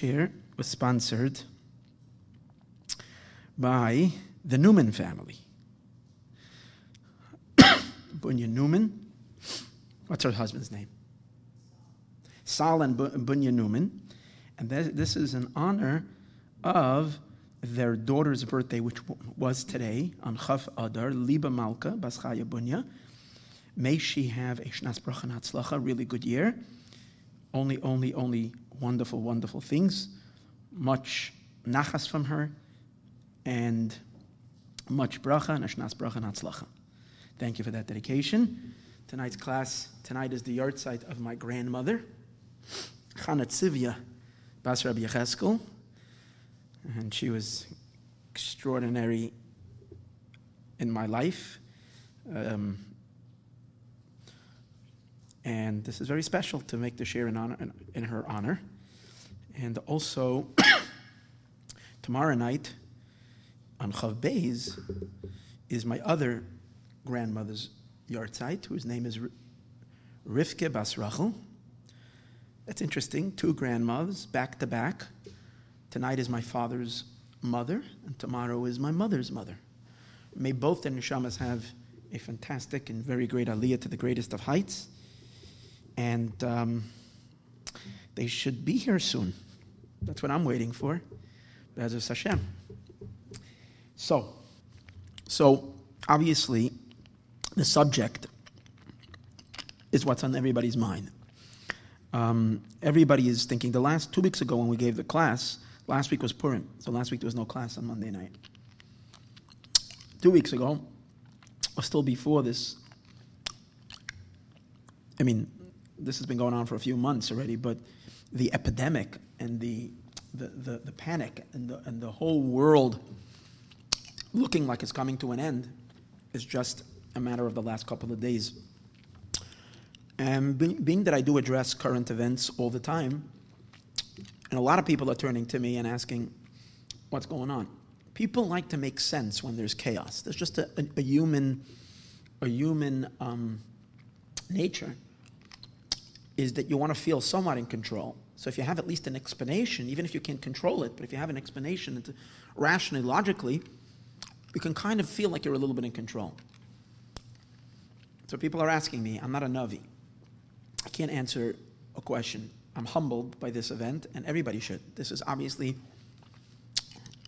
share was sponsored by the Newman family. Bunya Newman. What's her husband's name? Sal and Bunya Newman. And this is in honor of their daughter's birthday, which was today on Chaf Adar, Liba Malka, Baschaya Bunya. May she have a Shnas Bracha really good year. Only, only, only wonderful, wonderful things. Much nachas from her, and much bracha and Bracha Hatzlacha. Thank you for that dedication. Tonight's class, tonight is the yahrzeit of my grandmother, Chana Tzivya Bas Rabbi Yecheskel, and she was extraordinary in my life. Um, and this is very special to make the share in, honor, in, in her honor. And also, tomorrow night on Chaf Beis is my other grandmother's yahrzeit, whose name is Rivke Bas Rachel. That's interesting. Two grandmothers back to back. Tonight is my father's mother, and tomorrow is my mother's mother. May both their neshamas have a fantastic and very great aliyah to the greatest of heights. And um, they should be here soon. That's what I'm waiting for. B'ezras Hashem. So, so obviously, the subject is what's on everybody's mind. Um, everybody is thinking. The last two weeks ago, when we gave the class, last week was Purim, so last week there was no class on Monday night. Two weeks ago, or still before this, I mean, this has been going on for a few months already, but the epidemic and the the, the, the panic and the, and the whole world looking like it's coming to an end is just a matter of the last couple of days. And being that I do address current events all the time, and a lot of people are turning to me and asking, what's going on? People like to make sense when there's chaos. There's just a, a, a human, a human um, nature is that you want to feel somewhat in control. So if you have at least an explanation, even if you can't control it, but if you have an explanation rationally, logically, you can kind of feel like you're a little bit in control. So people are asking me, I'm not a Navi. I can't answer a question. I'm humbled by this event, and everybody should. This is obviously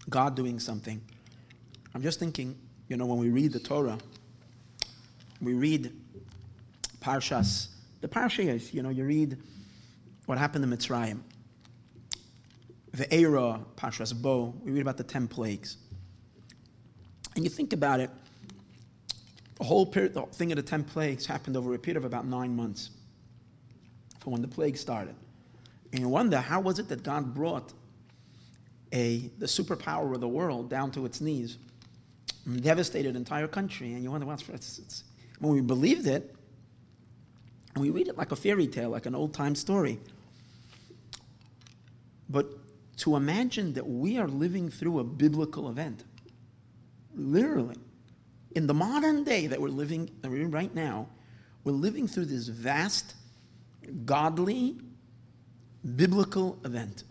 God doing something. I'm just thinking, you know, when we read the Torah, we read Parshas. The Parshas, you know, you read what happened in Mitzrayim. Va'era, Parshas Bo, we read about the ten plagues. And you think about it, the whole period, the thing of the ten plagues happened over a period of about nine months from when the plague started. And you wonder how was it that God brought a the superpower of the world down to its knees and devastated an entire country. And you wonder what's it's, it's, when we believed it, and we read it like a fairy tale, like an old time story. But to imagine that we are living through a biblical event, literally, in the modern day that we're living right now, we're living through this vast, godly, biblical event.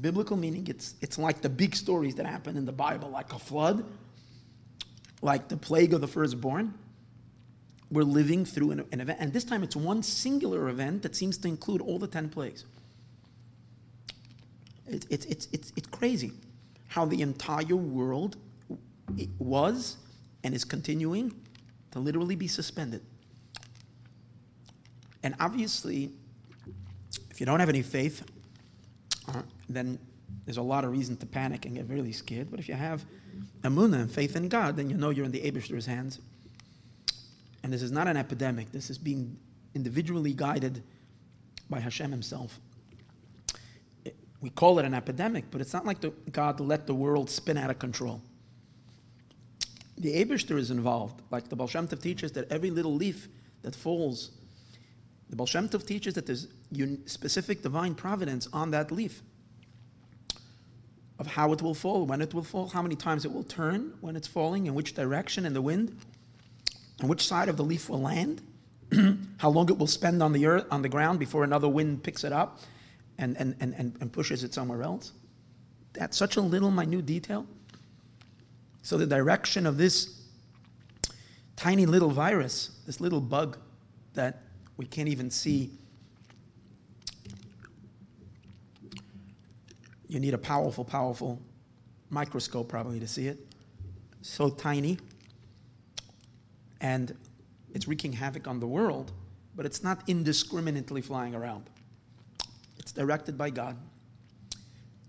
Biblical meaning it's it's like the big stories that happen in the Bible, like a flood, like the plague of the firstborn. We're living through an, an event, and this time it's one singular event that seems to include all the ten plagues. It's it's it's it's, it's crazy how the entire world was and is continuing to literally be suspended. And obviously, if you don't have any faith, uh, then there's a lot of reason to panic and get really scared. But if you have emunah and faith in God, then you know you're in the Abishter's hands. And this is not an epidemic. This is being individually guided by Hashem Himself. We call it an epidemic, but it's not like the, God let the world spin out of control the Abishter is involved. Like the Baal teaches that every little leaf that falls, the Baal teaches that there's specific divine providence on that leaf of how it will fall, when it will fall, how many times it will turn when it's falling, in which direction in the wind, and which side of the leaf will land, how long it will spend on the earth, on the ground before another wind picks it up, and, and, and, and, pushes it somewhere else. That's such a little minute detail. So the direction of this tiny little virus, this little bug that we can't even see. You need a powerful, powerful microscope probably to see it. So tiny. And it's wreaking havoc on the world, but it's not indiscriminately flying around. It's directed by God.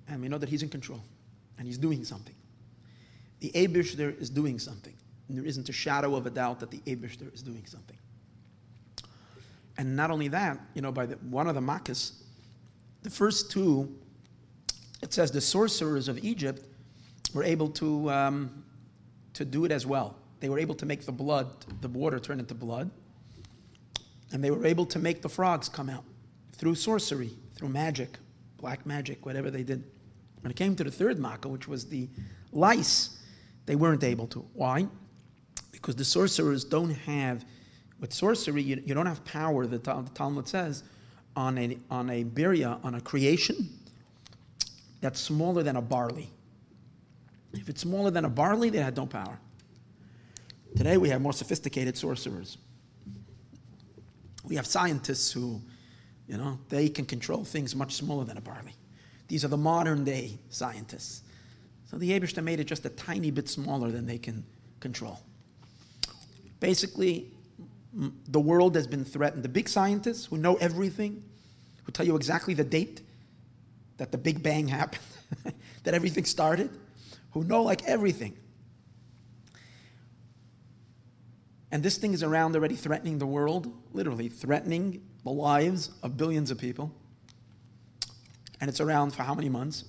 And we know that He's in control and He's doing something. The Abishter is doing something. And there isn't a shadow of a doubt that the Abishter is doing something. And not only that, you know, by the, one of the Makkahs, the first two, it says the sorcerers of Egypt were able to, um, to do it as well. They were able to make the blood, the water turn into blood. And they were able to make the frogs come out through sorcery, magic, black magic, whatever they did. When it came to the third Makkah, which was the lice, they weren't able to. Why? Because the sorcerers don't have, with sorcery, you, you don't have power, the, the Talmud says, on a, on a birya, on a creation that's smaller than a barley. If it's smaller than a barley, they had no power. Today we have more sophisticated sorcerers. We have scientists who, you know, they can control things much smaller than a barley. These are the modern day scientists. So the Abishta made it just a tiny bit smaller than they can control. Basically, the world has been threatened. The big scientists who know everything, who tell you exactly the date that the Big Bang happened, that everything started, who know like everything. And this thing is around already threatening the world, literally threatening the lives of billions of people. And it's around for how many months?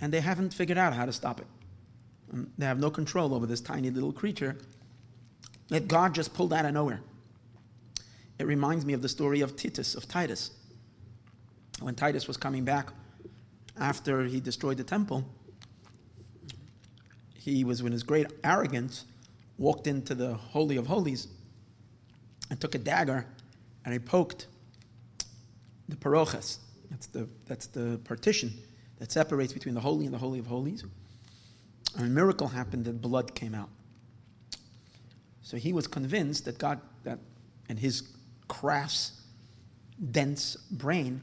And they haven't figured out how to stop it. And they have no control over this tiny little creature that God just pulled out of nowhere. It reminds me of the story of Titus, of Titus. When Titus was coming back after he destroyed the temple, he was, in his great arrogance, walked into the Holy of Holies and took a dagger and he poked the parochas. That's the, that's the partition that separates between the Holy and the Holy of Holies. And a miracle happened that blood came out. So he was convinced that God, that in his crass, dense brain,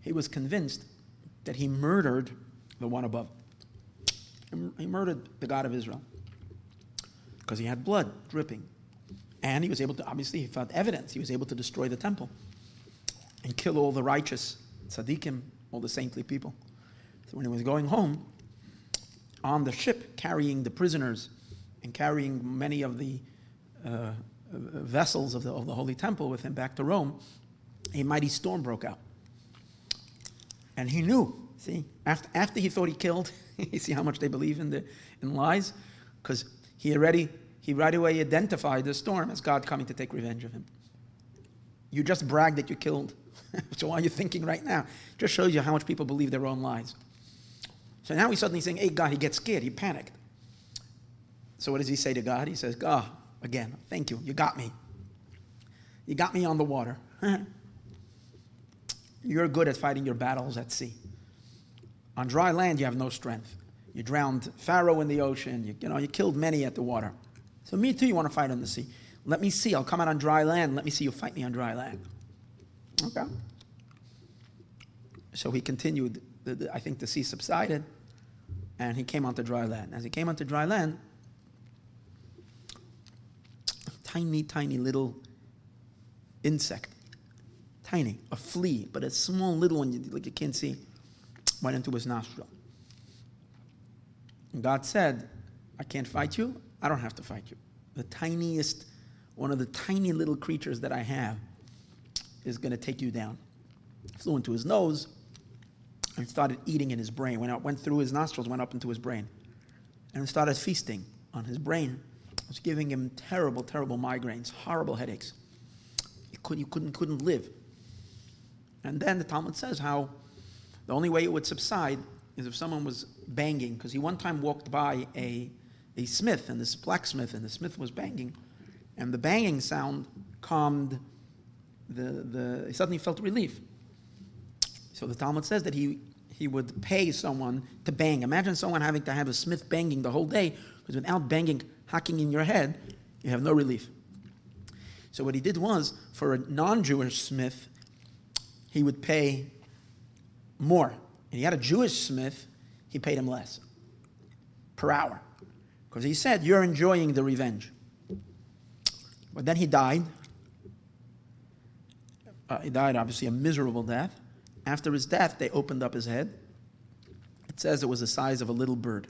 he was convinced that he murdered the one above. He murdered the God of Israel because he had blood dripping. And he was able to, obviously, he found evidence. He was able to destroy the temple and kill all the righteous tzaddikim, all the saintly people. So when he was going home, on the ship, carrying the prisoners and carrying many of the uh, vessels of the, of the Holy Temple with him back to Rome, a mighty storm broke out. And he knew, see, after, after he thought he killed, you see how much they believe in, the, in lies? Because he already, he right away identified the storm as God coming to take revenge of him. You just bragged that you killed. so why are you thinking right now? Just shows you how much people believe their own lies. So now he's suddenly saying, hey, God, he gets scared. He panicked. So what does he say to God? He says, God, again, thank you. You got me. You got me on the water. You're good at fighting your battles at sea. On dry land, you have no strength. You drowned Pharaoh in the ocean. You, you know, you killed many at the water. So me too, you want to fight on the sea. Let me see. I'll come out on dry land. Let me see you fight me on dry land. Okay. So he continued. The, the, I think the sea subsided, and he came onto dry land. As he came onto dry land, a tiny, tiny little insect, tiny, a flea, but a small little one, like you can't see, went into his nostril. And God said, I can't fight you. I don't have to fight you. The tiniest, one of the tiny little creatures that I have is going to take you down. Flew into his nose and started eating in his brain. Went out, went through his nostrils, went up into his brain, and started feasting on his brain. It was giving him terrible, terrible migraines, horrible headaches. He, could, he couldn't, couldn't live. And then the Talmud says how the only way it would subside is if someone was banging, because he one time walked by a, a smith, and this blacksmith, and the smith was banging, and the banging sound calmed the, the, he suddenly felt relief. So the Talmud says that he, he would pay someone to bang. Imagine someone having to have a smith banging the whole day, because without banging, hacking in your head, you have no relief. So what he did was, for a non-Jewish smith, he would pay more. And he had a Jewish smith, he paid him less per hour. Because he said, You're enjoying the revenge. But then he died. Uh, he died, obviously, a miserable death. After his death, they opened up his head. It says it was the size of a little bird.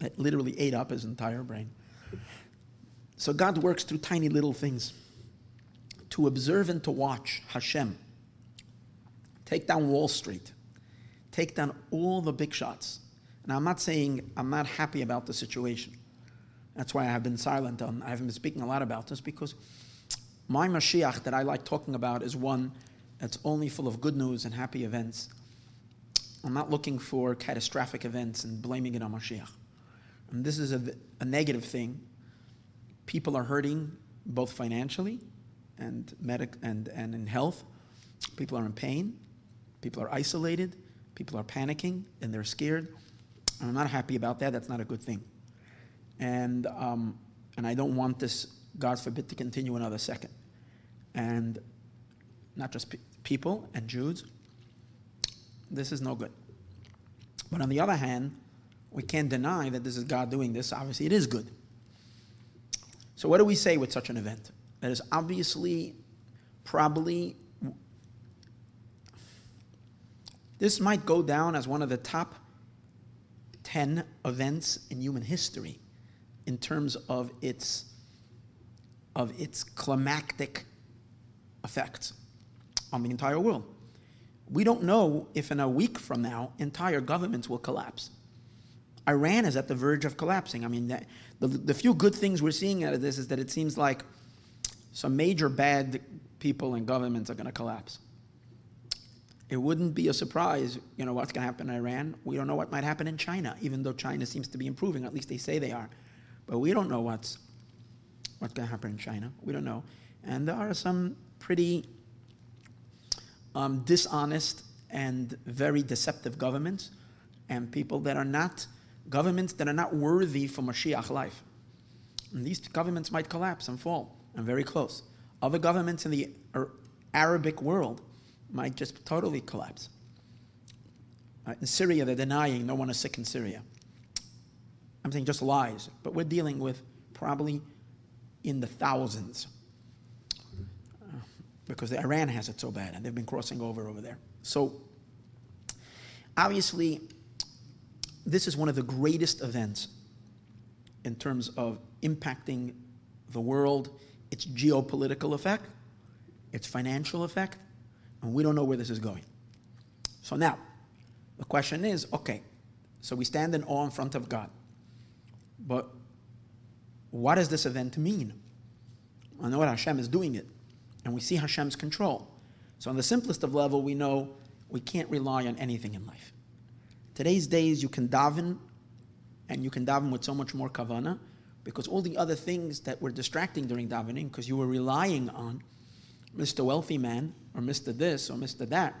It literally ate up his entire brain. So God works through tiny little things. To observe and to watch Hashem. Take down Wall Street. Take down all the big shots. And I'm not saying I'm not happy about the situation. That's why I have been silent on, I haven't been speaking a lot about this because my Mashiach that I like talking about is one that's only full of good news and happy events. I'm not looking for catastrophic events and blaming it on Mashiach. And this is a, a negative thing. People are hurting both financially and, medic, and, and in health. People are in pain. People are isolated. People are panicking and they're scared. I'm not happy about that. That's not a good thing. And, um, and I don't want this, God forbid, to continue another second. And not just pe- people and Jews. This is no good. But on the other hand, we can't deny that this is God doing this. Obviously, it is good. So, what do we say with such an event? That is obviously, probably, this might go down as one of the top 10 events in human history in terms of its, of its climactic effects on the entire world. We don't know if in a week from now, entire governments will collapse. Iran is at the verge of collapsing. I mean, the, the few good things we're seeing out of this is that it seems like some major bad people and governments are going to collapse. It wouldn't be a surprise, you know, what's going to happen in Iran. We don't know what might happen in China, even though China seems to be improving. At least they say they are. But we don't know what's, what's going to happen in China. We don't know. And there are some pretty um, dishonest and very deceptive governments and people that are not, governments that are not worthy for Mashiach life. And these governments might collapse and fall, and very close. Other governments in the Arabic world might just totally collapse. In Syria, they're denying no one is sick in Syria. I'm saying just lies, but we're dealing with probably in the thousands uh, because the Iran has it so bad and they've been crossing over over there. So, obviously, this is one of the greatest events in terms of impacting the world, its geopolitical effect, its financial effect, and we don't know where this is going. So now, the question is okay, so we stand in awe in front of God. But what does this event mean? I know what Hashem is doing it, and we see Hashem's control. So, on the simplest of level, we know we can't rely on anything in life. Today's days, you can daven, and you can daven with so much more kavana, because all the other things that were distracting during davening, because you were relying on Mr. Wealthy Man or Mr. This or Mr. That.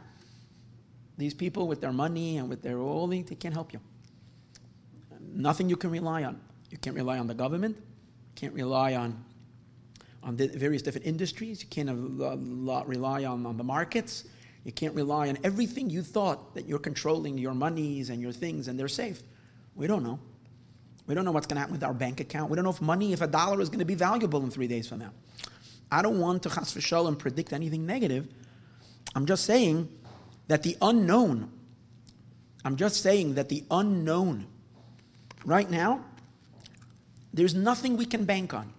These people with their money and with their all, they can't help you. Nothing you can rely on. You can't rely on the government. You can't rely on on the various different industries. You can't rely on, on the markets. You can't rely on everything you thought that you're controlling your monies and your things and they're safe. We don't know. We don't know what's going to happen with our bank account. We don't know if money, if a dollar is going to be valuable in three days from now. I don't want to chas v'shalom predict anything negative. I'm just saying that the unknown, I'm just saying that the unknown, right now, there's nothing we can bank on.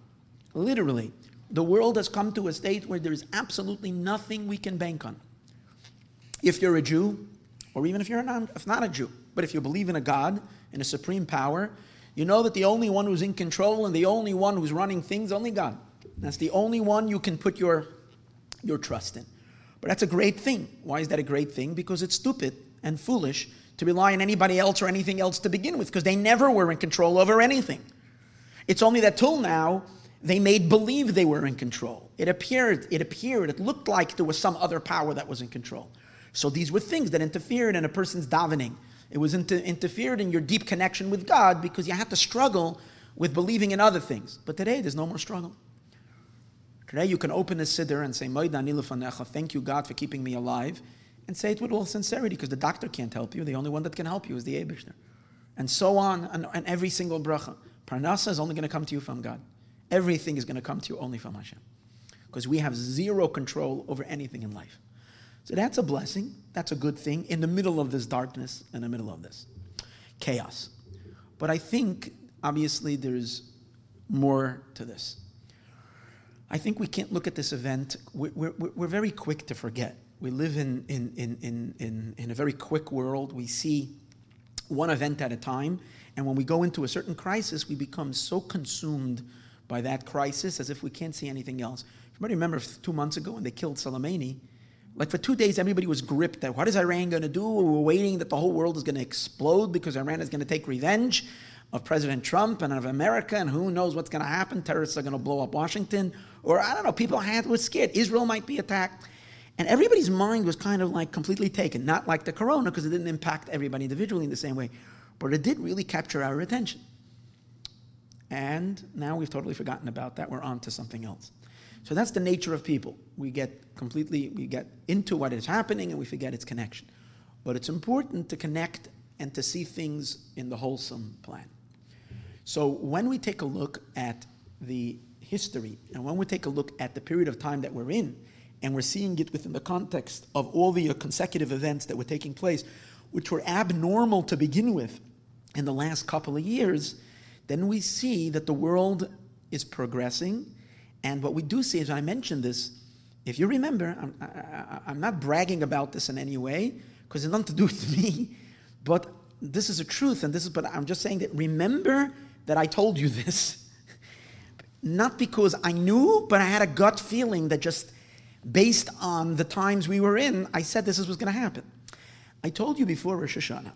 Literally. The world has come to a state where there is absolutely nothing we can bank on. If you're a Jew, or even if you're not, if not a Jew, but if you believe in a God, in a supreme power, you know that the only one who's in control and the only one who's running things, only God. That's the only one you can put your, your trust in. But that's a great thing. Why is that a great thing? Because it's stupid and foolish to rely on anybody else or anything else to begin with, because they never were in control over anything. It's only that till now they made believe they were in control. It appeared, it appeared, it looked like there was some other power that was in control. So these were things that interfered in a person's davening. It was inter- interfered in your deep connection with God because you had to struggle with believing in other things. But today, there's no more struggle. Today, you can open a siddur and say, Thank you, God, for keeping me alive. And say it with all sincerity because the doctor can't help you. The only one that can help you is the Abishter. And so on, and, and every single bracha. Parnasa is only going to come to you from God. Everything is going to come to you only from Hashem. Because we have zero control over anything in life. So that's a blessing. That's a good thing in the middle of this darkness, in the middle of this chaos. But I think, obviously, there's more to this. I think we can't look at this event. We're, we're, we're very quick to forget. We live in, in, in, in, in, in a very quick world. We see one event at a time. And when we go into a certain crisis, we become so consumed by that crisis as if we can't see anything else. Everybody remember two months ago when they killed Soleimani? Like for two days, everybody was gripped that what is Iran going to do? We were waiting that the whole world is going to explode because Iran is going to take revenge of President Trump and of America, and who knows what's going to happen? Terrorists are going to blow up Washington, or I don't know. People had were scared. Israel might be attacked, and everybody's mind was kind of like completely taken. Not like the corona because it didn't impact everybody individually in the same way, but it did really capture our attention. And now we've totally forgotten about that. We're on to something else. So that's the nature of people. We get completely, we get into what is happening and we forget its connection. But it's important to connect and to see things in the wholesome plan. So when we take a look at the history and when we take a look at the period of time that we're in, and we're seeing it within the context of all the uh, consecutive events that were taking place, which were abnormal to begin with in the last couple of years, then we see that the world is progressing and what we do see, is, I mentioned this, if you remember, I'm, I, am not bragging about this in any way because it's nothing to do with me, but this is a truth, and this is. But I'm just saying that remember that I told you this, not because I knew, but I had a gut feeling that just based on the times we were in, I said this is what's going to happen. I told you before Rosh Hashanah.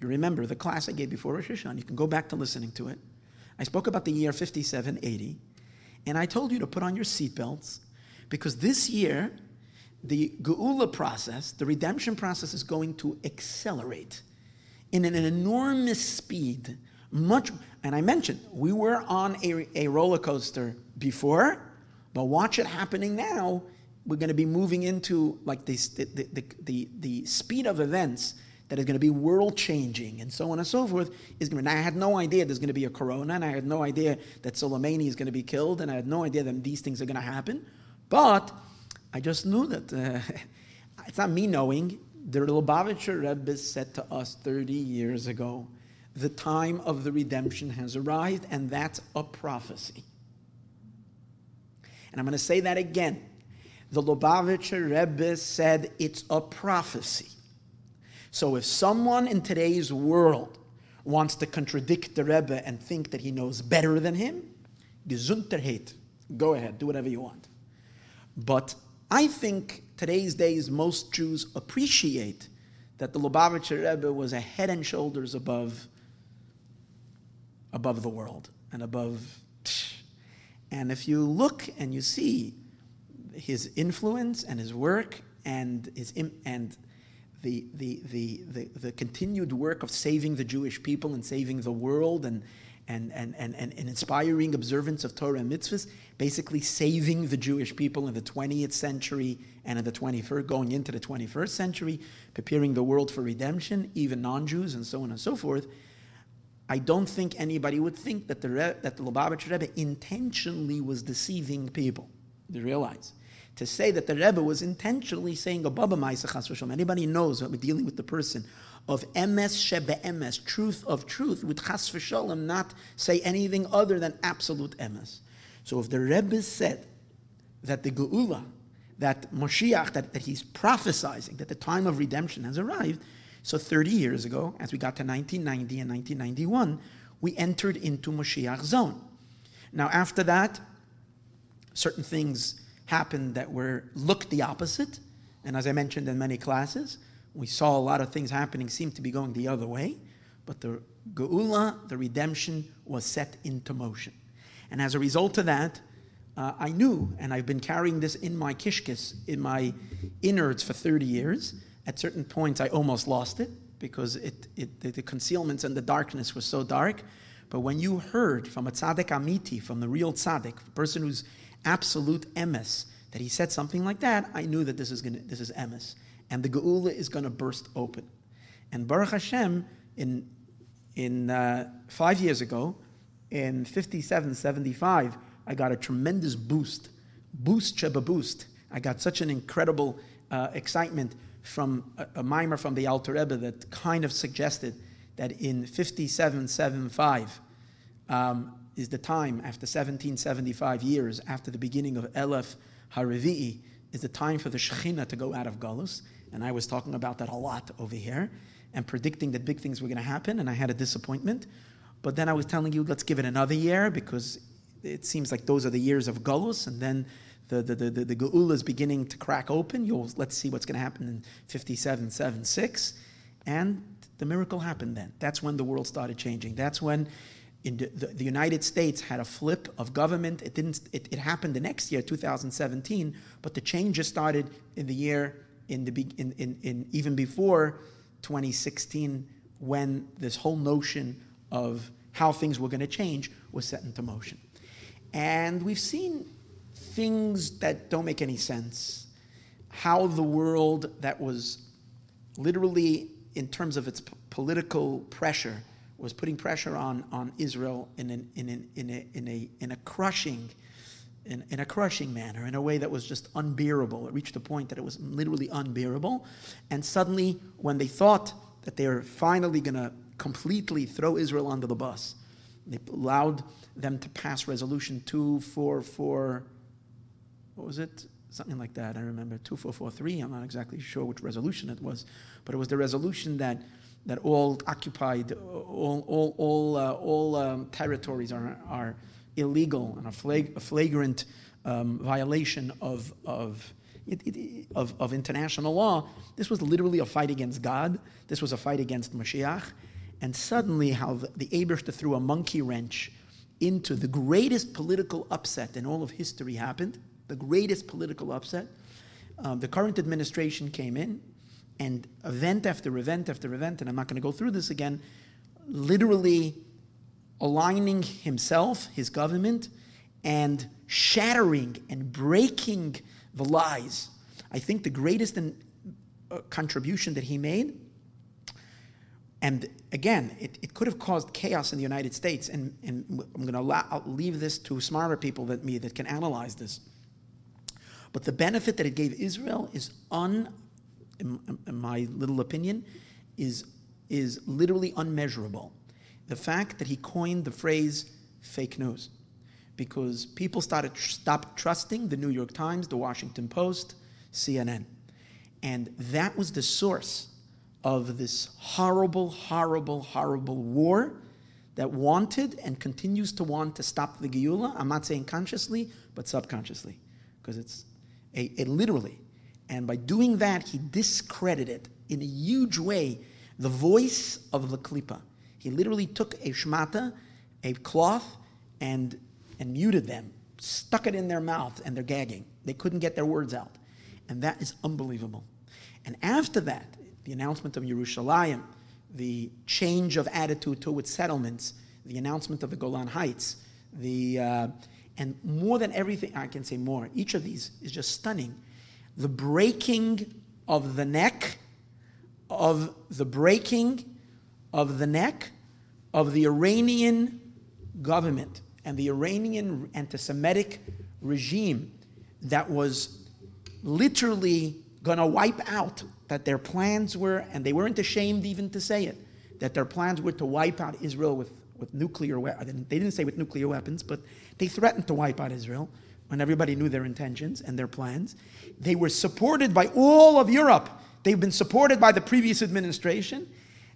You remember the class I gave before Rosh Hashanah, you can go back to listening to it. I spoke about the year 5780 and I told you to put on your seatbelts because this year, the Geula process, the redemption process, is going to accelerate in an enormous speed. Much, and I mentioned we were on a, a roller coaster before, but watch it happening now. We're going to be moving into like this, the, the, the, the, speed of events that is going to be world changing and so on and so forth is going to. I had no idea there's going to be a corona, and I had no idea that Soleimani is going to be killed, and I had no idea that these things are going to happen. But I just knew that uh, it's not me knowing. The Lubavitcher Rebbe said to us 30 years ago, the time of the redemption has arrived, and that's a prophecy. And I'm going to say that again. The Lubavitcher Rebbe said it's a prophecy. So if someone in today's world wants to contradict the Rebbe and think that he knows better than him, Gesundheit. Go ahead, do whatever you want. But I think today's days most Jews appreciate that the Lubavitcher Rebbe was a head and shoulders above, above the world and above. And if you look and you see his influence and his work and his and the, the, the, the, the continued work of saving the Jewish people and saving the world and, and, and, and, and, inspiring observance of Torah and mitzvahs, basically saving the Jewish people in the 20th century and in the 21st, going into the 21st century, preparing the world for redemption, even non-Jews, and so on and so forth. I don't think anybody would think that the, that the Lubavitcher Rebbe intentionally was deceiving people. You realize to say that the Rebbe was intentionally saying oh, ma'isa Anybody knows that we're dealing with the person of emes shebe emes, truth of truth, with chas not say anything other than absolute emes. So if the Rebbe said that the geula, that Moshiach, that, that he's prophesizing that the time of redemption has arrived, so 30 years ago, as we got to 1990 and 1991, we entered into Moshiach zone. Now after that, certain things happened that were looked the opposite. And as I mentioned in many classes, we saw a lot of things happening seem to be going the other way. But the Geula, the redemption, was set into motion. And as a result of that, uh, I knew, and I've been carrying this in my kishkis, in my innards for 30 years, At certain points, I almost lost it because it, it, the, the concealments and the darkness was so dark. But when you heard from a tzaddik amiti, from the real tzaddik, a person who's absolute emes, that he said something like that, I knew that this is gonna, this is emes, and the geula is going to burst open. And Baruch Hashem, in in uh, five years ago, in 57, 75, I got a tremendous boost, boost cheba boost. I got such an incredible uh, excitement from a, a mimer from the Alter Rebbe that kind of suggested that in 5775 um, is the time after 1775 years after the beginning of Elef Harivi'i is the time for the Shekhinah to go out of Galus. And I was talking about that a lot over here and predicting that big things were going to happen, and I had a disappointment. But then I was telling you, let's give it another year because it seems like those are the years of Galus, and then the, the, the, the, the Geula is beginning to crack open. You'll, let's see what's going to happen in 57, 7, 6. And the miracle happened then. That's when the world started changing. That's when in the, the, the, United States had a flip of government. It didn't. It, it, happened the next year, 2017, but the changes started in the year in the in, in, in even before 2016 when this whole notion of how things were going to change was set into motion. And we've seen things that don't make any sense. How the world that was literally, in terms of its p- political pressure, was putting pressure on, on Israel in, an, in, an, in, a, in, a, in a crushing in, in, a crushing manner, in a way that was just unbearable. It reached a point that it was literally unbearable. And suddenly, when they thought that they were finally going to completely throw Israel under the bus, they allowed them to pass resolution 244, what was it? Something like that. I remember 2443. I'm not exactly sure which resolution it was, but it was the resolution that that all occupied, all, all, all, uh, all um, territories are, are illegal and a, flag, a flagrant um, violation of, of, of, of, international law. This was literally a fight against God. This was a fight against Mashiach. And suddenly, how the, the Abishta threw a monkey wrench into the greatest political upset in all of history happened. The greatest political upset. Um, the current administration came in, and event after event after event, and I'm not going to go through this again, literally aligning himself, his government, and shattering and breaking the lies. I think the greatest in, uh, contribution that he made, and again, it, it could have caused chaos in the United States, and, and I'm going to leave this to smarter people than me that can analyze this. But the benefit that it gave Israel is un, in, in my little opinion, is, is literally unmeasurable the fact that he coined the phrase fake news because people started to stop trusting the New York Times, the Washington Post, CNN. And that was the source of this horrible, horrible, horrible war that wanted and continues to want to stop the Geula. I'm not saying consciously, but subconsciously, because it's a, a literally. And by doing that, he discredited in a huge way the voice of the Klippa. He literally took a shmata, a cloth, and, and muted them, stuck it in their mouth, and they're gagging. They couldn't get their words out. And that is unbelievable. And after that, the announcement of Yerushalayim, the change of attitude towards settlements, the announcement of the Golan Heights, the, uh, and more than everything, I can say more, each of these is just stunning. The breaking of the neck, of the breaking of the neck of the Iranian government and the Iranian anti Semitic regime that was literally going to wipe out, that their plans were, and they weren't ashamed even to say it, that their plans were to wipe out Israel with, with nuclear weapons. They didn't say with nuclear weapons, but they threatened to wipe out Israel when everybody knew their intentions and their plans. They were supported by all of Europe. They've been supported by the previous administration.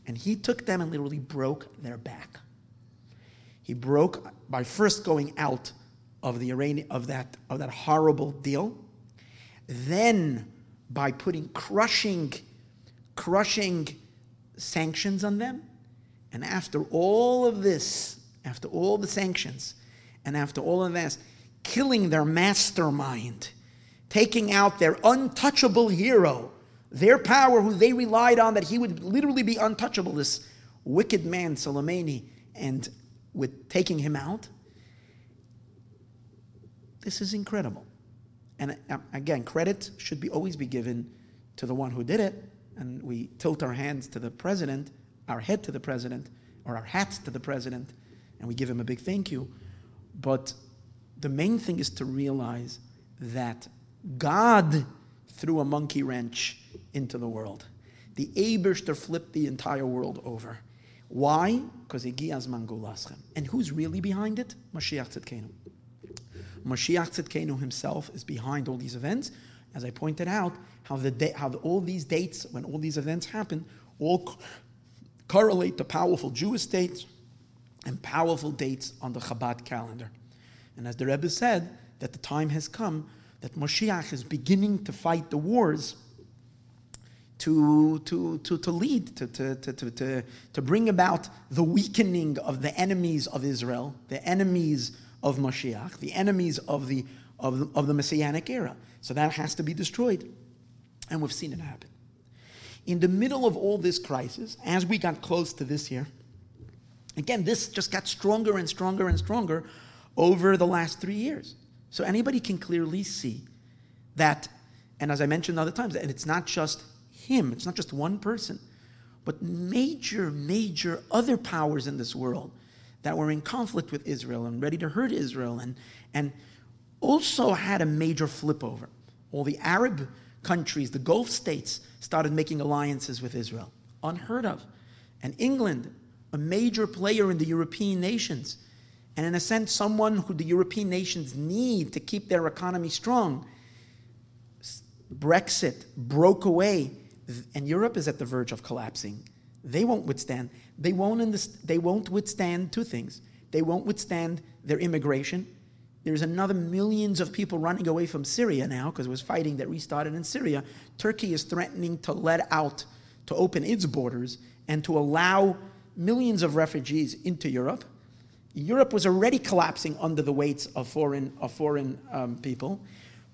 And he took them and literally broke their back. He broke by first going out of the Iranian of that of that horrible deal, then by putting crushing, crushing sanctions on them, and after all of this, after all the sanctions, and after all of this, killing their mastermind, taking out their untouchable hero, their power, who they relied on, that he would literally be untouchable, this wicked man, Soleimani, and with taking him out. This is incredible. And uh, again, credit should be always be given to the one who did it. And we tilt our hands to the president, our head to the president, or our hats to the president, and we give him a big thank you. But the main thing is to realize that God threw a monkey wrench into the world. The Eberster flipped the entire world over. Why? Because Higiya zman Geulaschem. And who's really behind it? Mashiach Tzidkenu. Mashiach Tzidkenu himself is behind all these events. As I pointed out, how, the how the, all these dates, when all these events happen, all co- correlate to powerful Jewish dates and powerful dates on the Chabad calendar. And as the Rebbe said, that the time has come that Moshiach is beginning to fight the wars to, to, to, to lead, to, to, to, to, to bring about the weakening of the enemies of Israel, the enemies of Moshiach, the enemies of the, of the, of the Messianic era. So that has to be destroyed. And we've seen it happen. In the middle of all this crisis, as we got close to this year, again, this just got stronger and stronger and stronger over the last three years. So anybody can clearly see that, and as I mentioned other times, and it's not just him, it's not just one person, but major, major other powers in this world that were in conflict with Israel and ready to hurt Israel and, and also had a major flip over. All the Arab countries, the Gulf states, started making alliances with Israel. Unheard of. And England, a major player in the European nations, and in a sense, someone who the European nations need to keep their economy strong. Brexit broke away, and Europe is at the verge of collapsing. They won't withstand. They won't, they won't withstand two things. They won't withstand their immigration. There's another millions of people running away from Syria now because it was fighting that restarted in Syria. Turkey is threatening to let out, to open its borders, and to allow millions of refugees into Europe. Europe was already collapsing under the weights of foreign, of foreign um, people.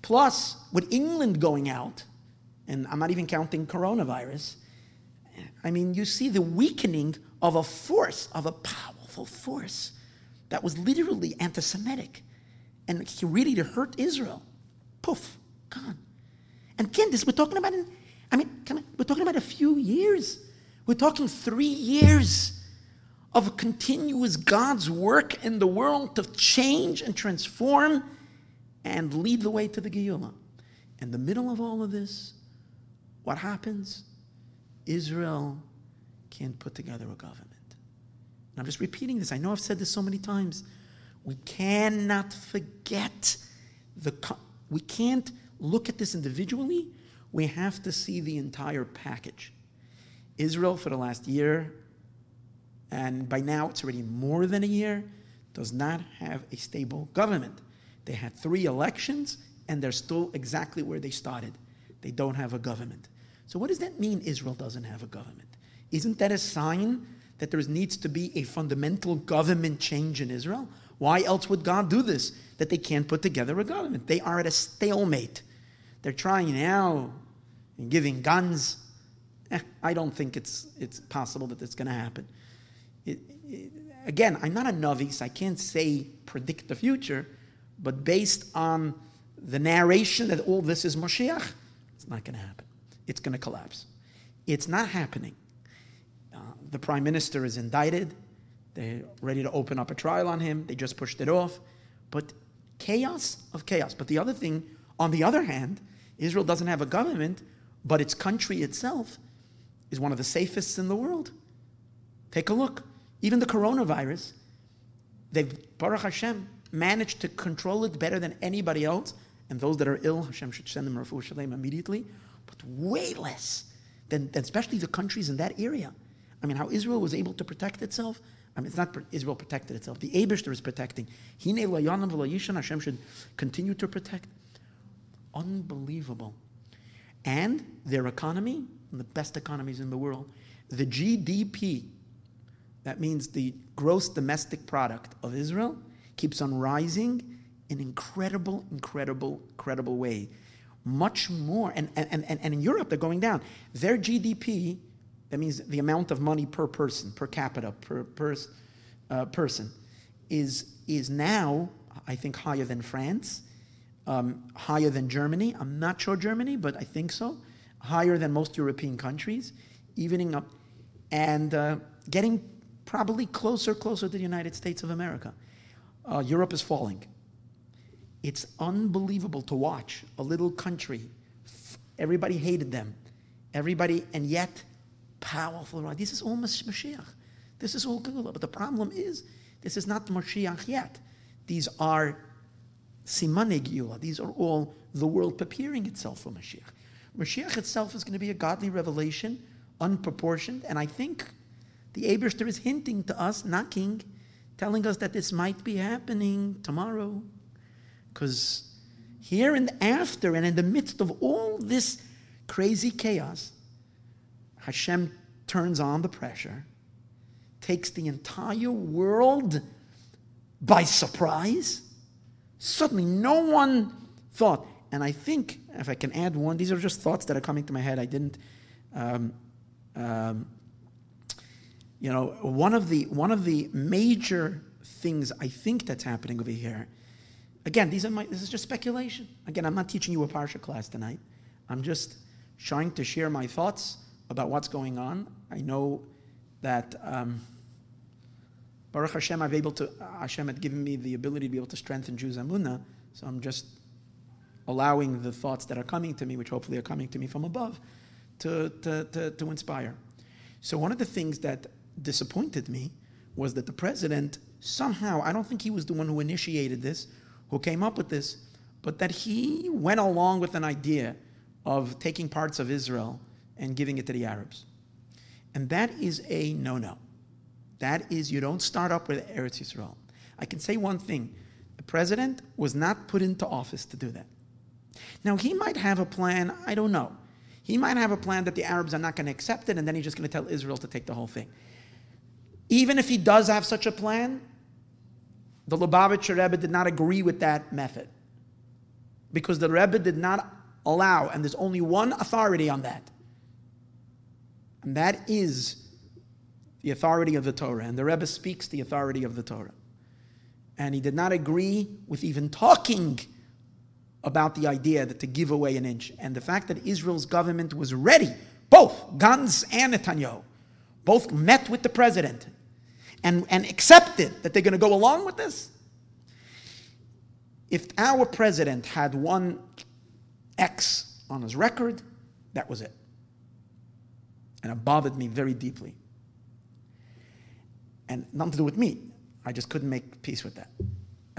Plus, with England going out, and I'm not even counting coronavirus, I mean, you see the weakening of a force, of a powerful force that was literally anti Semitic and really to hurt Israel. Poof, gone. And again, this we're talking about, in, I mean, we're talking about a few years. We're talking three years of continuous God's work in the world to change and transform and lead the way to the Geula. In the middle of all of this, what happens? Israel can't put together a government. And I'm just repeating this. I know I've said this so many times. We cannot forget the. We can't look at this individually. We have to see the entire package. Israel, for the last year, and by now it's already more than a year, does not have a stable government. They had three elections and they're still exactly where they started. They don't have a government. So, what does that mean, Israel doesn't have a government? Isn't that a sign that there needs to be a fundamental government change in Israel? Why else would God do this? That they can't put together a government. They are at a stalemate. They're trying now and giving guns. Eh, I don't think it's, it's possible that it's going to happen it, it, again, I'm not a novice. I can't say predict the future, but based on the narration that all this is Moshiach, it's not going to happen. It's going to collapse. It's not happening. Uh, the prime minister is indicted. They're ready to open up a trial on him. They just pushed it off. But chaos of chaos. But the other thing, on the other hand, Israel doesn't have a government, but its country itself is one of the safest in the world. Take a look. Even the coronavirus, they've, Baruch Hashem, managed to control it better than anybody else. And those that are ill, Hashem should send them refuah shalem immediately, but way less than, than especially the countries in that area. I mean, how Israel was able to protect itself. I mean, it's not Israel protected itself. The Abishter is protecting. Hashem should continue to protect. Unbelievable. And their economy, the best economies in the world, the GDP that means the gross domestic product of Israel keeps on rising in incredible, incredible, incredible way. much more. And, and, and, and in Europe, they're going down. Their GDP, that means the amount of money per person, per capita, per, per uh, person, is, is now, I think, higher than France, um, higher than Germany. I'm not sure Germany, but I think so. Higher than most European countries, evening up, and uh, getting probably closer, closer to the United States of America. Uh, Europe is falling. It's unbelievable to watch a little country. Everybody hated them. Everybody, and yet, powerful. Right? This is all Mashiach. This is all Geulah. But the problem is, this is not the Mashiach yet. These are Simane Geulah. These are all the world preparing itself for Mashiach. Mashiach itself is going to be a godly revelation, unproportioned, and I think the Abishter is hinting to us, knocking, telling us that this might be happening tomorrow. Because here and after, and in the midst of all this crazy chaos, Hashem turns on the pressure, takes the entire world by surprise. Suddenly, no one thought. And I think, if I can add one, these are just thoughts that are coming to my head. I didn't. Um, um, you know, one of the one of the major things I think that's happening over here Again, these are my, this is just speculation. Again, I'm not teaching you a Parsha class tonight. I'm just trying to share my thoughts about what's going on. I know that um, Baruch Hashem, I've able to, Hashem had given me the ability to be able to strengthen Jews' Amunah, so I'm just allowing the thoughts that are coming to me, which hopefully are coming to me from above, to, to, to, to inspire. So one of the things that disappointed me was that the president somehow, I don't think he was the one who initiated this, who came up with this, but that he went along with an idea of taking parts of Israel and giving it to the Arabs. And that is a no no. That is, you don't start up with Eretz Yisrael. I can say one thing the president was not put into office to do that. Now, he might have a plan, I don't know. He might have a plan that the Arabs are not going to accept it, and then he's just going to tell Israel to take the whole thing. Even if he does have such a plan, the Lubavitcher Rebbe did not agree with that method because the Rebbe did not allow, and there's only one authority on that, and that is the authority of the Torah. And the Rebbe speaks the authority of the Torah. And he did not agree with even talking about the idea that to give away an inch. And the fact that Israel's government was ready, both Gantz and Netanyahu, both met with the president and, and accepted that they're going to go along with this? If our president had one X on his record, that was it. And it bothered me very deeply. And nothing to do with me. I just couldn't make peace with that. And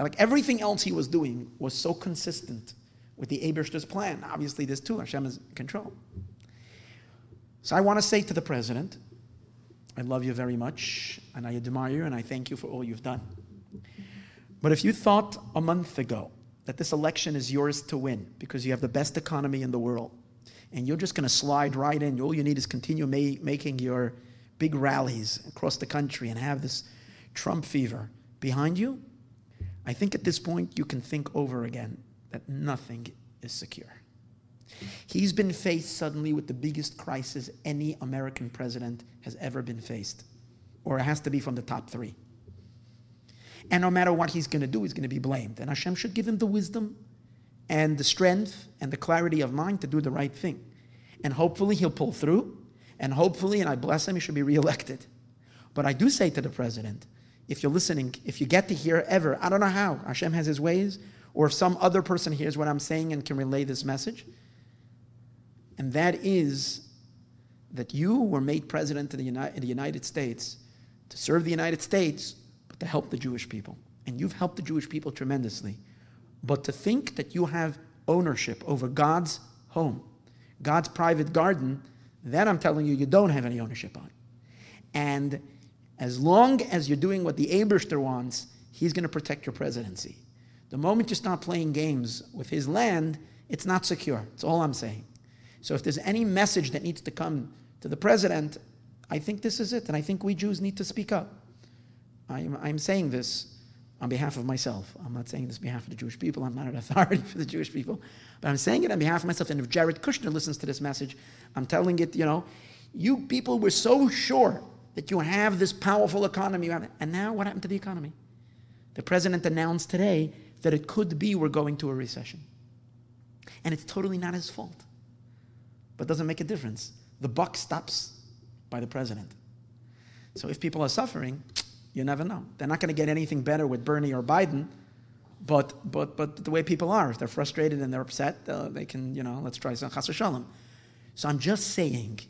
like everything else he was doing was so consistent with the Abishter's plan. Obviously, this too, Hashem is in control. So I want to say to the president, I love you very much, and I admire you, and I thank you for all you've done. But if you thought a month ago that this election is yours to win because you have the best economy in the world, and you're just going to slide right in, all you need is continue ma- making your big rallies across the country and have this Trump fever behind you, I think at this point you can think over again that nothing is secure. He's been faced suddenly with the biggest crisis any American president has ever been faced, or it has to be from the top three. And no matter what he's going to do, he's going to be blamed. And Hashem should give him the wisdom and the strength and the clarity of mind to do the right thing. And hopefully he'll pull through. And hopefully, and I bless him, he should be reelected. But I do say to the president, if you're listening, if you get to hear ever, I don't know how, Hashem has his ways, or if some other person hears what I'm saying and can relay this message, and that is that you were made president of the, Uni- the United States to serve the United States, but to help the Jewish people. And you've helped the Jewish people tremendously. But to think that you have ownership over God's home, God's private garden, that I'm telling you, you don't have any ownership on. And as long as you're doing what the Abishter wants, he's going to protect your presidency. The moment you start playing games with his land, it's not secure. That's all I'm saying. So if there's any message that needs to come to the president, I think this is it. And I think we Jews need to speak up. I'm, I'm saying this on behalf of myself. I'm not saying this on behalf of the Jewish people. I'm not an authority for the Jewish people. But I'm saying it on behalf of myself. And if Jared Kushner listens to this message, I'm telling it, you know, you people were so sure that you have this powerful economy. And now what happened to the economy? The president announced today that it could be we're going to a recession. And it's totally not his fault. But doesn't make a difference. The buck stops by the president. So if people are suffering, you never know. They're not going to get anything better with Bernie or Biden, but, but, but the way people are, if they're frustrated and they're upset, uh, they can, you know, let's try some chas shalom. So I'm just saying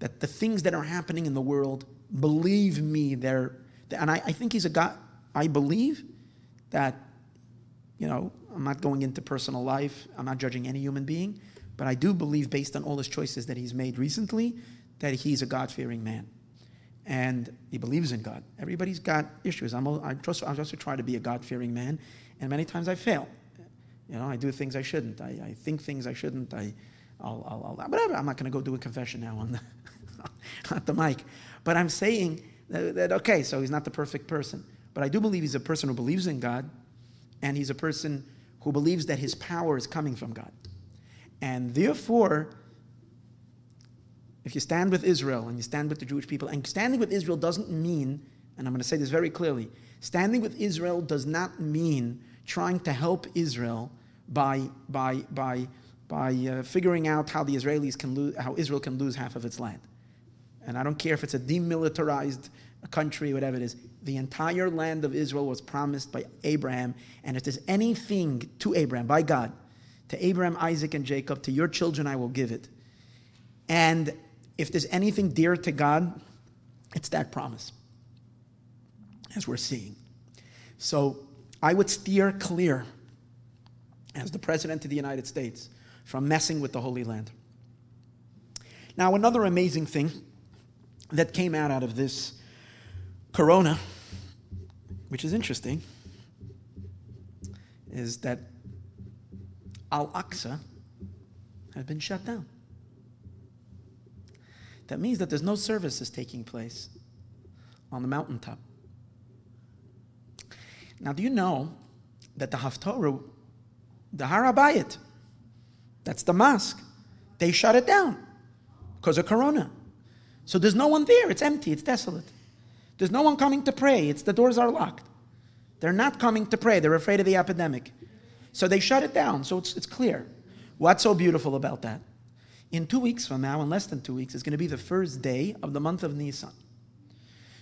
that the things that are happening in the world, believe me, they're, and I, I think he's a guy, I believe that, you know, I'm not going into personal life, I'm not judging any human being, but I do believe, based on all his choices that he's made recently, that he's a God fearing man and he believes in God. Everybody's got issues. I'm, I trust, I also try to be a God fearing man, and many times I fail. You know, I do things I shouldn't. I, I think things I shouldn't. I, I'll, I'll, I'll whatever. I'm not going to go do a confession now on the, on the mic. But I'm saying that, that, okay, so he's not the perfect person. But I do believe he's a person who believes in God, and he's a person who believes that his power is coming from God. And therefore, if you stand with Israel and you stand with the Jewish people, and standing with Israel doesn't mean, and I'm going to say this very clearly, standing with Israel does not mean trying to help Israel by, by, by, by uh, figuring out how the Israelis can lose, how Israel can lose half of its land. And I don't care if it's a demilitarized country, whatever it is. The entire land of Israel was promised by Abraham. And if there's anything to Abraham, by God, to Abraham, Isaac, and Jacob, to your children I will give it. And if there's anything dear to God, it's that promise, as we're seeing. So I would steer clear, as the President of the United States, from messing with the Holy Land. Now, another amazing thing that came out out of this corona, which is interesting, is that Al Aqsa have been shut down. That means that there's no services taking place on the mountaintop. Now, do you know that the Haftorah, the Har HaBayit, that's the mosque, they shut it down because of Corona. So there's no one there. It's empty. It's desolate. There's no one coming to pray. It's the doors are locked. They're not coming to pray. They're afraid of the epidemic. So they shut it down. So it's, it's clear. What's so beautiful about that? In two weeks from now, in less than two weeks, is going to be the first day of the month of Nisan.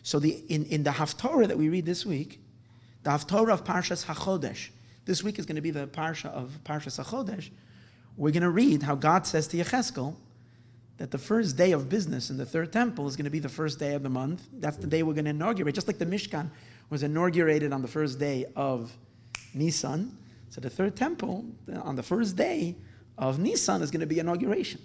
So the, in, in the Haftorah that we read this week, the Haftorah of Parshas HaChodesh, this week is going to be the Parsha of Parshas HaChodesh, we're going to read how God says to Yecheskel that the first day of business in the third temple is going to be the first day of the month. That's the day we're going to inaugurate. Just like the Mishkan was inaugurated on the first day of Nisan, so the third temple on the first day of Nisan is going to be inauguration.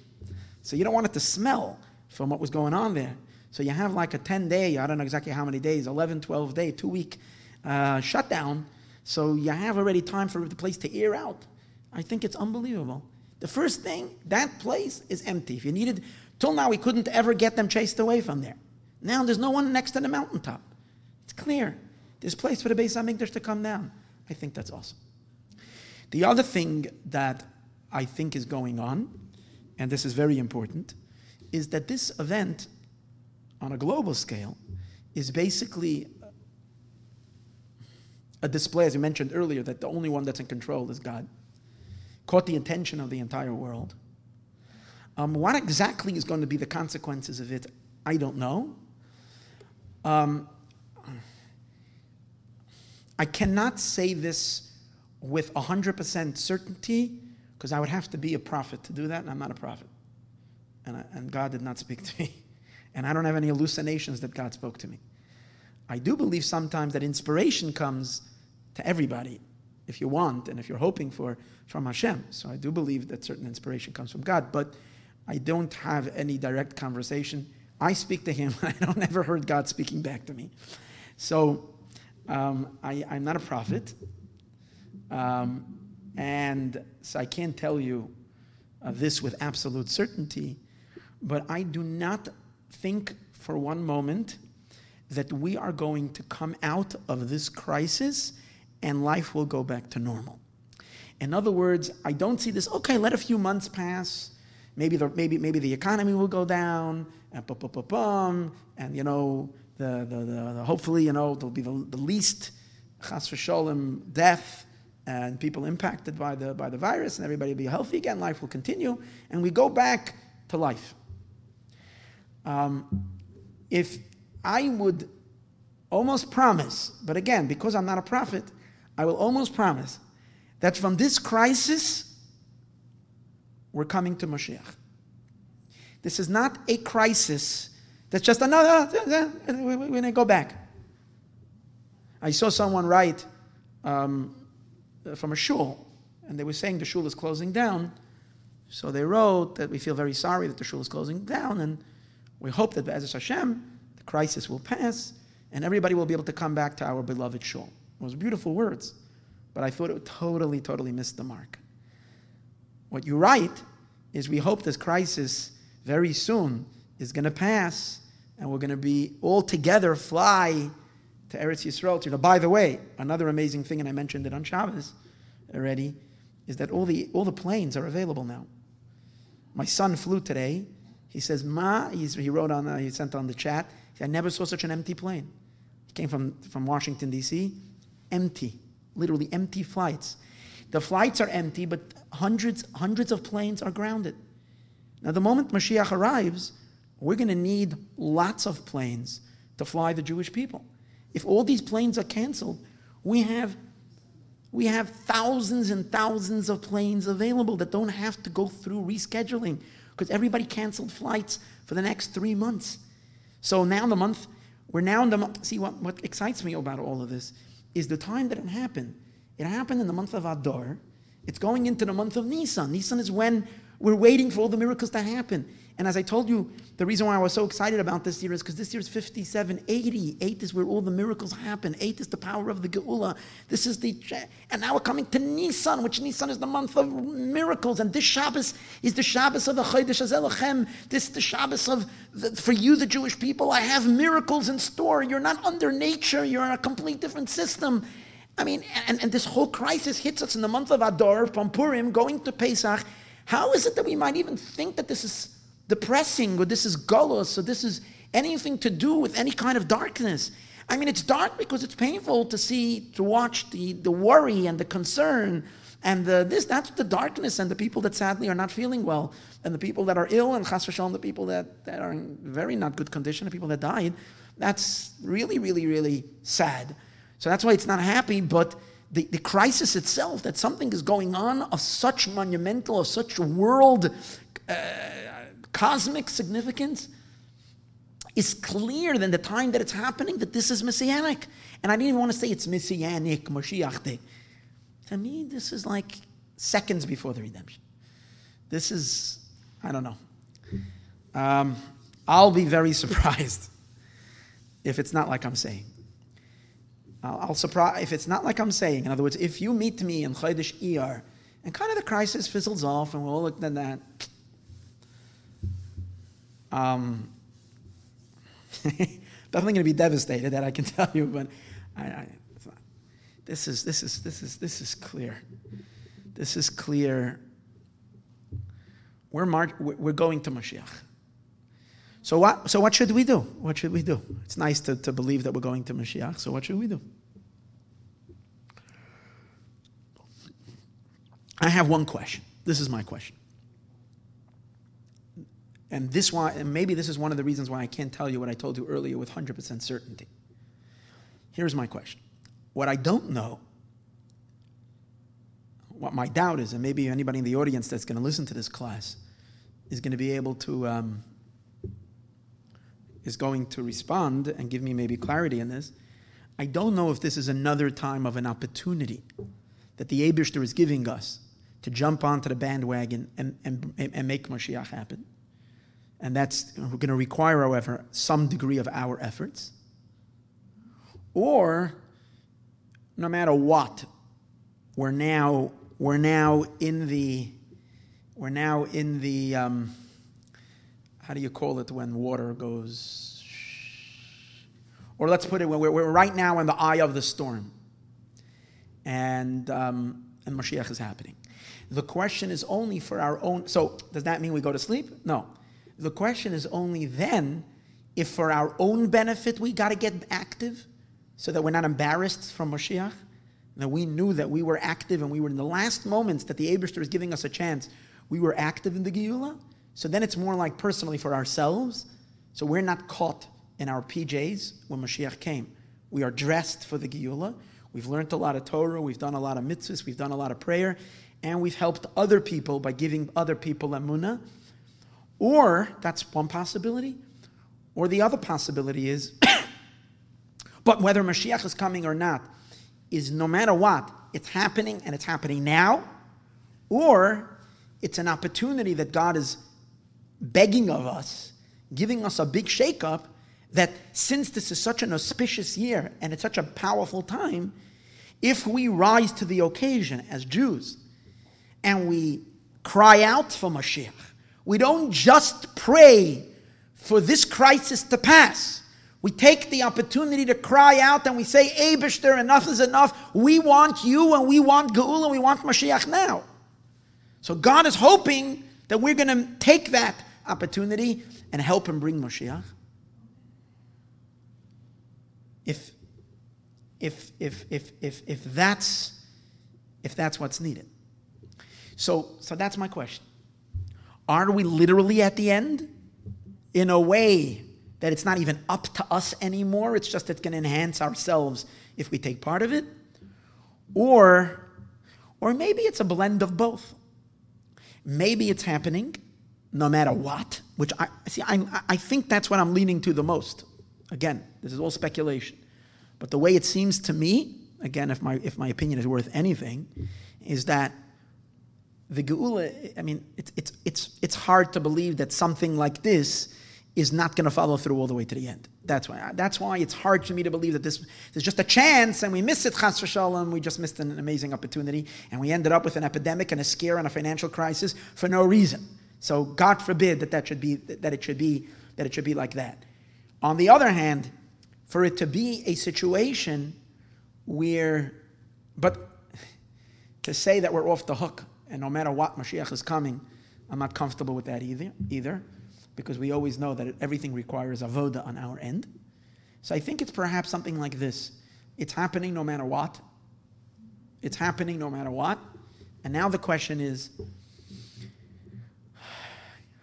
So you don't want it to smell from what was going on there. So you have like a 10 day, I don't know exactly how many days, 11, 12 day, two week uh, shutdown. So you have already time for the place to air out. I think it's unbelievable. The first thing, that place is empty. If you needed, till now we couldn't ever get them chased away from there. Now there's no one next to the mountaintop. It's clear. There's place for the Beis HaMikdash to come down. I think that's awesome. The other thing that I think is going on and this is very important, is that this event on a global scale is basically a display, as you mentioned earlier, that the only one that's in control is God. Caught the attention of the entire world. Um, what exactly is going to be the consequences of it, I don't know. Um, I cannot say this with 100% certainty because I would have to be a prophet to do that, and I'm not a prophet. And, I, and God did not speak to me. And I don't have any hallucinations that God spoke to me. I do believe sometimes that inspiration comes to everybody if you want and if you're hoping for from Hashem. So I do believe that certain inspiration comes from God, but I don't have any direct conversation. I speak to Him, I don't ever heard God speaking back to me. So um, I, am not a prophet. Um, and so I can't tell you uh, this with absolute certainty, but I do not think for one moment that we are going to come out of this crisis and life will go back to normal. In other words, I don't see this, okay, let a few months pass. Maybe the, maybe, maybe the economy will go down, and, bum, bum, bum, and you know, the, the, the, the, hopefully, you know, there'll be the, the least chas v'sholem death and people impacted by the, by the virus, and everybody will be healthy again, life will continue, and we go back to life. Um, if I would almost promise, but again, because I'm not a prophet, I will almost promise that from this crisis, we're coming to Mashiach. This is not a crisis that's just another, we're going to go back. I saw someone write um, Uh, from a shul, and they were saying the shul is closing down. So they wrote that we feel very sorry that the shul is closing down, and we hope that Be'ez Hashem, the crisis will pass, and everybody will be able to come back to our beloved shul. Was beautiful words, but I thought it totally, totally missed the mark. What you write is we hope this crisis very soon is going to pass, and we're going to be all together fly to Eretz Yisrael. To, by the way, another amazing thing, and I mentioned it on Shabbos already, is that all the all the planes are available now. My son flew today. He says, "Ma," he wrote on, uh, he sent on the chat. I never saw such an empty plane. He came from from Washington D.C. Empty, literally empty flights. The flights are empty, but hundreds hundreds of planes are grounded. Now, the moment Mashiach arrives, we're going to need lots of planes to fly the Jewish people. If all these planes are canceled, we have we have thousands and thousands of planes available that don't have to go through rescheduling because everybody canceled flights for the next three months. So now the month, we're now in the month. See, what, what excites me about all of this is the time that it happened. It happened in the month of Adar. It's going into the month of Nisan. Nisan is when we're waiting for all the miracles to happen. And as I told you, the reason why I was so excited about this year is because this year is 57, 80. Eight is where all the miracles happen. Eight is the power of the Geula. This is the, and now we're coming to Nisan, which Nisan is the month of miracles. And this Shabbos is the Shabbos of the Chodesh Hazeh Lachem. This is the Shabbos of, the, for you, the Jewish people, I have miracles in store. You're not under nature. You're in a complete different system. I mean, and, and this whole crisis hits us in the month of Adar, from Purim, going to Pesach. How is it that we might even think that this is depressing or this is gullus or this is anything to do with any kind of darkness. I mean, it's dark because it's painful to see, to watch the, the worry and the concern and the, this, that's the darkness and the people that sadly are not feeling well and the people that are ill and chas v'shalom, the people that, that are in very not good condition, the people that died. That's really, really, really sad. So that's why it's not happy, but the, the crisis itself, that something is going on of such monumental, of such world uh, cosmic significance is clear than the time that it's happening that this is messianic. And I didn't even want to say it's messianic, Mashiach. To me, this is like seconds before the redemption. This is, I don't know. Um, I'll be very surprised if it's not like I'm saying. I'll, I'll surprise if it's not like I'm saying. In other words, if you meet me in Chodesh Iyar and kind of the crisis fizzles off and we're all looking at that, um, definitely going to be devastated. That I can tell you, but I, I, this is this is this is this is clear. This is clear. We're mar- we're going to Mashiach. So what? So what should we do? What should we do? It's nice to, to believe that we're going to Mashiach. So what should we do? I have one question. This is my question. And this why, and maybe this is one of the reasons why I can't tell you what I told you earlier with 100% certainty. Here's my question. What I don't know, what my doubt is, and maybe anybody in the audience that's going to listen to this class is going to be able to, um, is going to respond and give me maybe clarity in this. I don't know if this is another time of an opportunity that the Abishter is giving us to jump onto the bandwagon and, and, and make Mashiach happen and that's going to require, however, some degree of our efforts. Or, no matter what, we're now we're now in the we're now in the um, how do you call it when water goes Or let's put it, we're, we're right now in the eye of the storm. And, um, and Mashiach is happening. The question is only for our own. So, does that mean we go to sleep? No. The question is only then if for our own benefit we got to get active so that we're not embarrassed from Mashiach, that we knew that we were active and we were in the last moments that the Abishter is giving us a chance, we were active in the Geula. So then it's more like personally for ourselves. So we're not caught in our PJs when Mashiach came. We are dressed for the Geula. We've learned a lot of Torah, we've done a lot of mitzvahs, we've done a lot of prayer, and we've helped other people by giving other people emunah. Or, that's one possibility. Or the other possibility is, but whether Mashiach is coming or not, is no matter what, it's happening and it's happening now, or it's an opportunity that God is begging of us, giving us a big shakeup that since this is such an auspicious year and it's such a powerful time, if we rise to the occasion as Jews and we cry out for Mashiach, we don't just pray for this crisis to pass. We take the opportunity to cry out and we say, Abishter, enough is enough. We want you and we want Geul and we want Mashiach now. So God is hoping that we're going to take that opportunity and help him bring Mashiach. If, if, if, if, if, if, that's, if that's what's needed. So, so that's my question. Are we literally at the end? In a way that it's not even up to us anymore, it's just going to enhance ourselves if we take part of it? Or, or maybe it's a blend of both. Maybe it's happening no matter what, which I see, I, I think that's what I'm leaning to the most. Again, this is all speculation. But the way it seems to me, again, if my, if my opinion is worth anything, is that the Geula, I mean, it's, it's, it's, it's hard to believe that something like this is not going to follow through all the way to the end. That's why. That's why it's hard for me to believe that this is just a chance and we miss it, chas v'shalom. We just missed an amazing opportunity and we ended up with an epidemic and a scare and a financial crisis for no reason. So God forbid that that should be that it should be that it should be like that. On the other hand, for it to be a situation where, but to say that we're off the hook and no matter what Mashiach is coming, I'm not comfortable with that either. Either, because we always know that everything requires avoda on our end. So I think it's perhaps something like this: it's happening no matter what. It's happening no matter what. And now the question is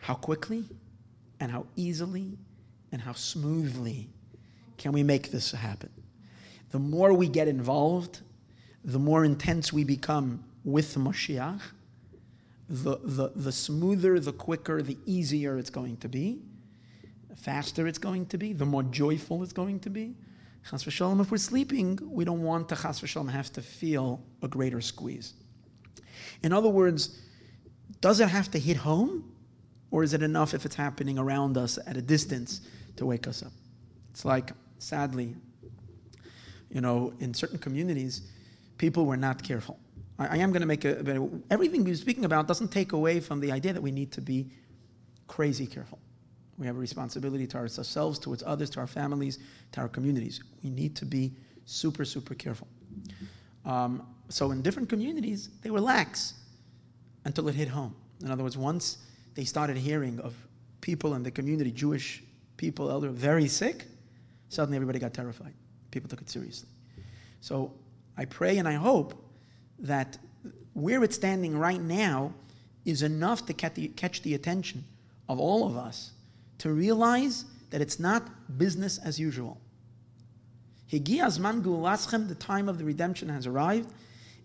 how quickly and how easily and how smoothly can we make this happen? The more we get involved, the more intense we become with Moshiach, the, the, the smoother, the quicker, the easier it's going to be, the faster it's going to be, the more joyful it's going to be. Chas v'shalom, if we're sleeping, we don't want to chas v'shalom have to feel a greater squeeze. In other words, does it have to hit home? Or is it enough if it's happening around us at a distance to wake us up? It's like, sadly, you know, in certain communities, people were not careful. I, I am going to make a, everything we're speaking about doesn't take away from the idea that we need to be crazy careful. We have a responsibility to ourselves, towards others, to our families, to our communities. We need to be super, super careful. Um, so in different communities, they were lax until it hit home. In other words, once they started hearing of people in the community, Jewish people, elder, very sick, suddenly everybody got terrified. People took it seriously. So I pray and I hope that where it's standing right now is enough to catch the, attention of all of us to realize that it's not business as usual. the time of the redemption has arrived.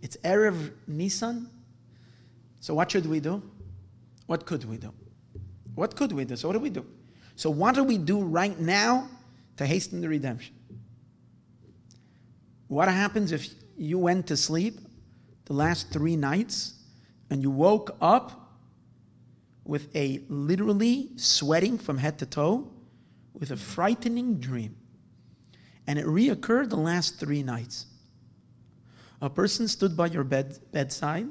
It's Erev Nisan. So what should we do? What could we do? What could we do? So, what do we do? So, what do we do right now to hasten the redemption? What happens if you went to sleep the last three nights and you woke up with a literally sweating from head to toe with a frightening dream? And it reoccurred the last three nights. A person stood by your bed, bedside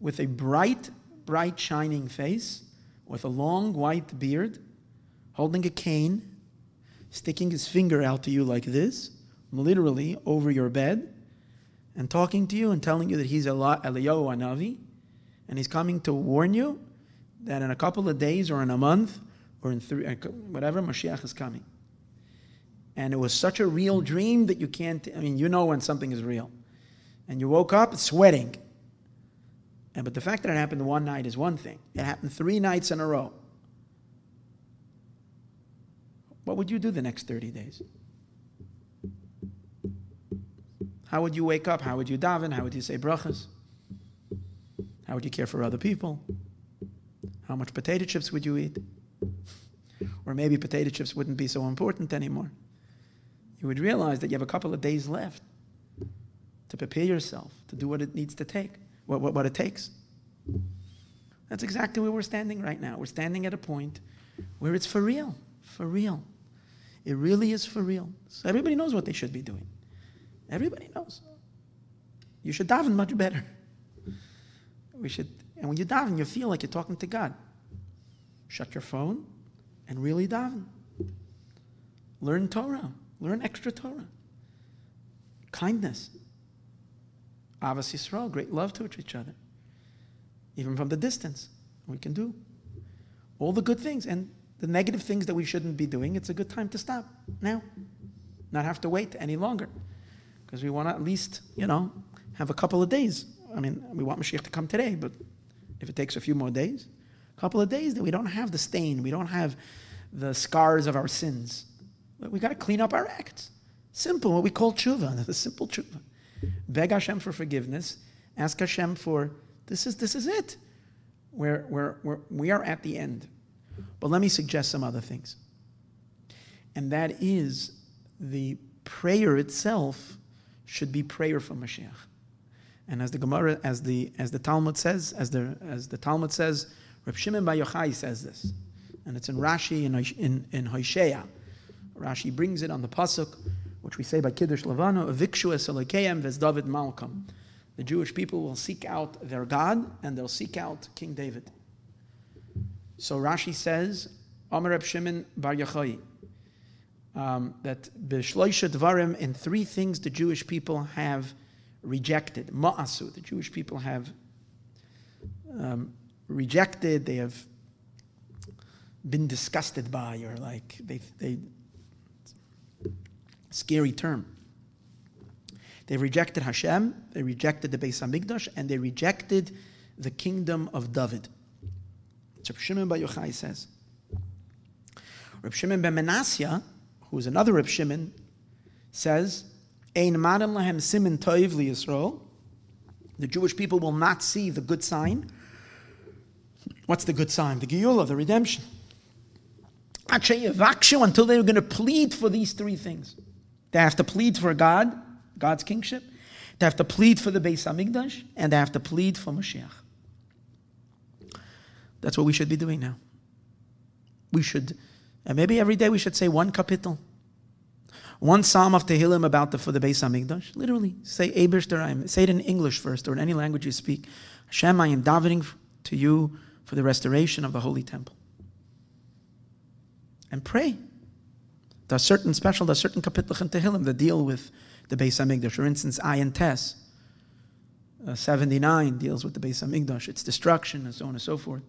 with a bright bright, shining face with a long white beard, holding a cane, sticking his finger out to you like this, literally over your bed, and talking to you and telling you that he's Eliyahu HaNavi, and he's coming to warn you that in a couple of days or in a month or in three, uh, whatever, Mashiach is coming. And it was such a real dream that you can't, I mean, you know when something is real. And you woke up sweating. And, but the fact that it happened one night is one thing. It happened three nights in a row. What would you do the next 30 days? How would you wake up? How would you daven? How would you say brachas? How would you care for other people? How much potato chips would you eat? Or maybe potato chips wouldn't be so important anymore. You would realize that you have a couple of days left to prepare yourself to do what it needs to take, what, what, what it takes. That's exactly where we're standing right now. We're standing at a point where it's for real, for real. It really is for real. So everybody knows what they should be doing. Everybody knows. You should daven much better. We should, and when you daven, you feel like you're talking to God. Shut your phone and really daven. Learn Torah. Learn extra Torah. Kindness. Avas Yisrael, great love to each other. Even from the distance, we can do all the good things and the negative things that we shouldn't be doing. It's a good time to stop now, not have to wait any longer because we want to at least, you know, have a couple of days. I mean, we want Mashiach to come today, but if it takes a few more days, a couple of days, that we don't have the stain, we don't have the scars of our sins. We got to clean up our acts. Simple, what we call tshuva, the simple tshuva. Beg Hashem for forgiveness. Ask Hashem for this is this is it. We're, we're, we're, we are at the end. But let me suggest some other things. And that is the prayer itself should be prayer for Mashiach. And as the Gemara, as the as the Talmud says, as the as the Talmud says, Reb Shimon Bar Yochai says this, and it's in Rashi in in, in Hosea. Rashi brings it on the pasuk, which we say by Kiddush Levano, "Avikshu es ves David Malkam." The Jewish people will seek out their God, and they'll seek out King David. So Rashi says, Amar Reb Shimon Bar Yochai, um, that b'shloisha dvarim in three things the Jewish people have rejected. Ma'asu, the Jewish people have um, rejected. They have been disgusted by, or like they they scary term. They rejected Hashem, they rejected the Beis Hamikdash, and they rejected the kingdom of David. Reb Shimon Bar Yochai says. Reb Shimon ben Menasya who is another Reb Shimon, says, Ein madam lahem simin toiv li Yisrael. The Jewish people will not see the good sign. What's the good sign? The Geula, the redemption. Until they're going to plead for these three things. They have to plead for God, God's kingship. They have to plead for the Beis Hamikdash, and they have to plead for Mashiach. That's what we should be doing now. We should and maybe every day we should say one kapitel. One psalm of Tehillim about the, for the Beis Hamikdash. Literally, say Abishter, say it in English first or in any language you speak. Hashem, I am davening to you for the restoration of the Holy Temple. And pray. There's certain special, there's certain kapitel in Tehillim that deal with the Beis Hamikdash. For instance, Ayin Tes, uh, 79 deals with the Beis Hamikdash, its destruction, and so on and so forth.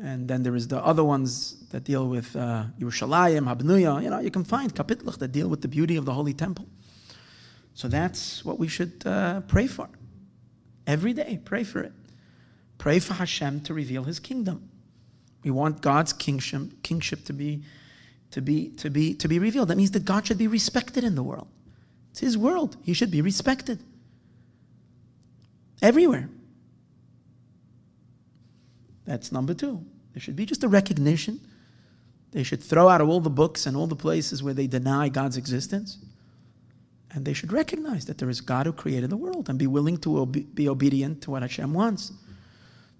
And then there is the other ones that deal with uh, Yerushalayim, Habnuya. You know, you can find kapitlach that deal with the beauty of the Holy Temple. So that's what we should uh, pray for. Every day, pray for it. Pray for Hashem to reveal His kingdom. We want God's kingship, kingship to be, to be, to be, to be revealed. That means that God should be respected in the world. It's His world. He should be respected everywhere. That's number two. There should be just a recognition. They should throw out all the books and all the places where they deny God's existence. And they should recognize that there is God who created the world and be willing to obe- be obedient to what Hashem wants,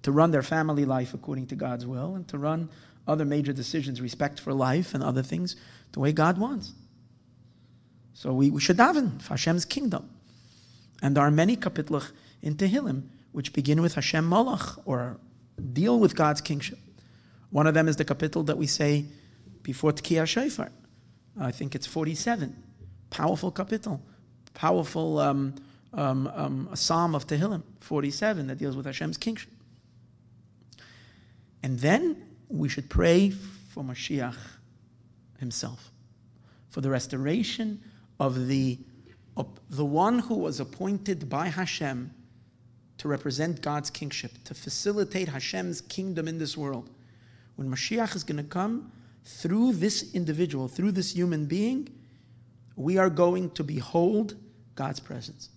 to run their family life according to God's will, and to run other major decisions, respect for life and other things, the way God wants. So we, we should daven for Hashem's kingdom. And there are many kapitlach in Tehillim which begin with Hashem Malach or deal with God's kingship. One of them is the kapitel that we say before Tkiyah Shofar. I think it's 47. Powerful kapitel. Powerful um, um, um, psalm of Tehillim, 47, that deals with Hashem's kingship. And then we should pray for Mashiach himself, for the restoration of the, of the one who was appointed by Hashem to represent God's kingship, to facilitate Hashem's kingdom in this world. When Mashiach is going to come, through this individual, through this human being, we are going to behold God's presence.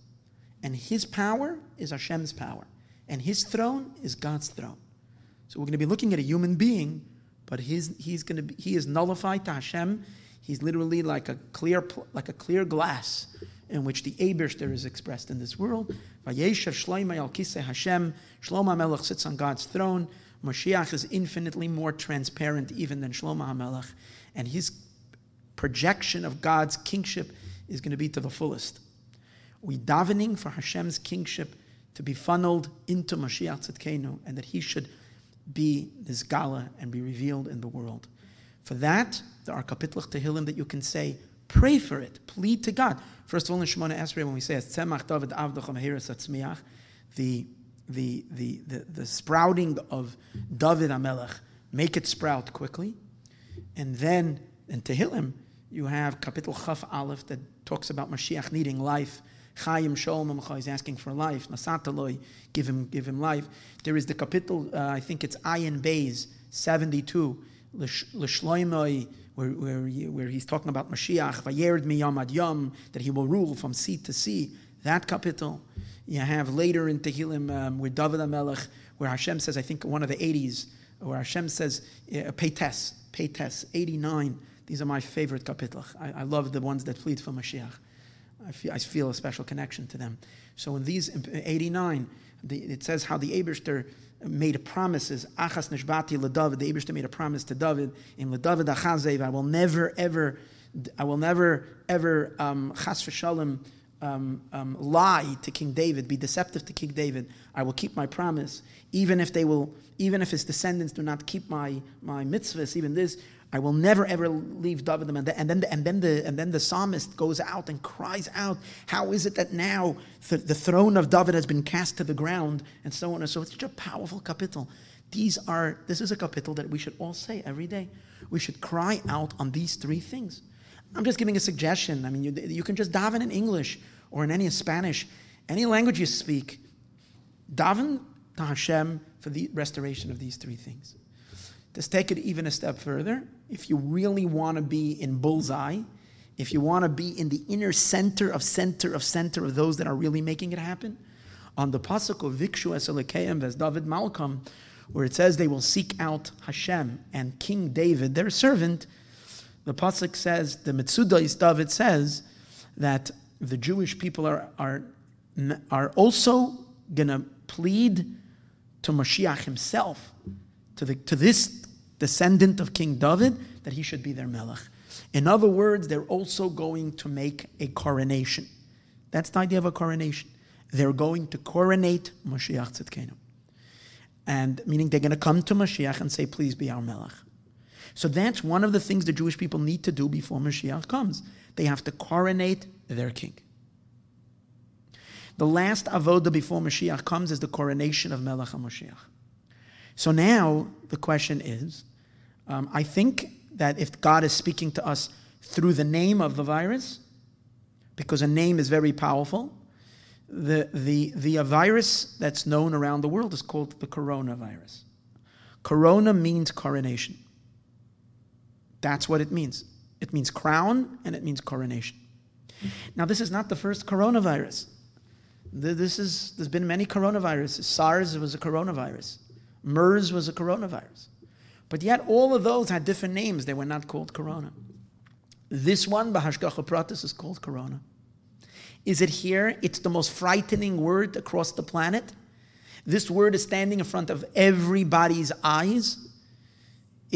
And his power is Hashem's power. And his throne is God's throne. So we're going to be looking at a human being, but his, he's going to be, he is nullified to Hashem. He's literally like a clear, like a clear glass in which the Abishter is expressed in this world. Vayeshev Shlomo al Hashem. Shlomo Melech sits on God's throne. Mashiach is infinitely more transparent even than Shlomo HaMelech, and his projection of God's kingship is going to be to the fullest. We davening for Hashem's kingship to be funneled into Mashiach Tzidkenu, and that he should be Nizgala and be revealed in the world. For that, there are kapitlach Tehillim that you can say, pray for it, plead to God. First of all, in Shemona Esrei, when we say, the the, the, the, the sprouting of David HaMelech, make it sprout quickly. And then in Tehillim, you have Kapitel Chaf Aleph that talks about Mashiach needing life. Chaim Sholem is asking for life. Nasataloi, give him, give him life. There is the kapitel, uh, I think it's Ayin Bays, 72, L'shloimoi, where, where, where he's talking about Mashiach, Vayered miyam ad yom, that he will rule from sea to sea. That kapitel. You have later in Tehillim um, with David HaMelech, where Hashem says, I think one of the 80s, where Hashem says, uh, Pei Tes, Peites, 89. These are my favorite kapitlach. I, I, love the ones that plead for Mashiach. I feel, I feel a special connection to them. So in these, in 89, the, it says how the Abishter made promises. Achas nishbati leDavid. The Abishter made a promise to David. In leDavid achazev, I will never, ever, I will never, ever, um, chas v'shalom, um, um, lie to King David, be deceptive to King David, I will keep my promise, even if they will, even if his descendants do not keep my my mitzvahs, even this, I will never ever leave David. And then, and then, the, and then the and then the psalmist goes out and cries out, "How is it that now the, the throne of David has been cast to the ground?" And so on and so. It's such a powerful kapitel. These are this is a kapitel that we should all say every day. We should cry out on these three things. I'm just giving a suggestion. I mean, you, you can just daven in English or in any Spanish, any language you speak. Daven to Hashem for the restoration of these three things. Let's take it even a step further. If you really want to be in bullseye, if you want to be in the inner center of center of center of those that are really making it happen, on the pasuk of Vikshu Eselekeyim as David Malkam, where it says they will seek out Hashem and King David, their servant, the pasuk says, the Mitzudais David says that the Jewish people are, are, are also to plead to Mashiach himself, to, the, to this descendant of King David, that he should be their melech. In other words, they're also going to make a coronation. That's the idea of a coronation. They're going to coronate Mashiach Tzidkenu. And meaning they're going to come to Mashiach and say, please be our melech. So that's one of the things the Jewish people need to do before Mashiach comes. They have to coronate their king. The last avoda before Mashiach comes is the coronation of Melech HaMashiach. So now the question is, um, I think that if God is speaking to us through the name of the virus, because a name is very powerful, the, the, the virus that's known around the world is called the coronavirus. Corona means coronation. That's what it means. It means crown and it means coronation. Now, this is not the first coronavirus. This is, there's been many coronaviruses. SARS was a coronavirus. MERS was a coronavirus. But yet, all of those had different names. They were not called corona. This one, Bahashgacha Pratis, is called corona. Is it here? It's the most frightening word across the planet. This word is standing in front of everybody's eyes.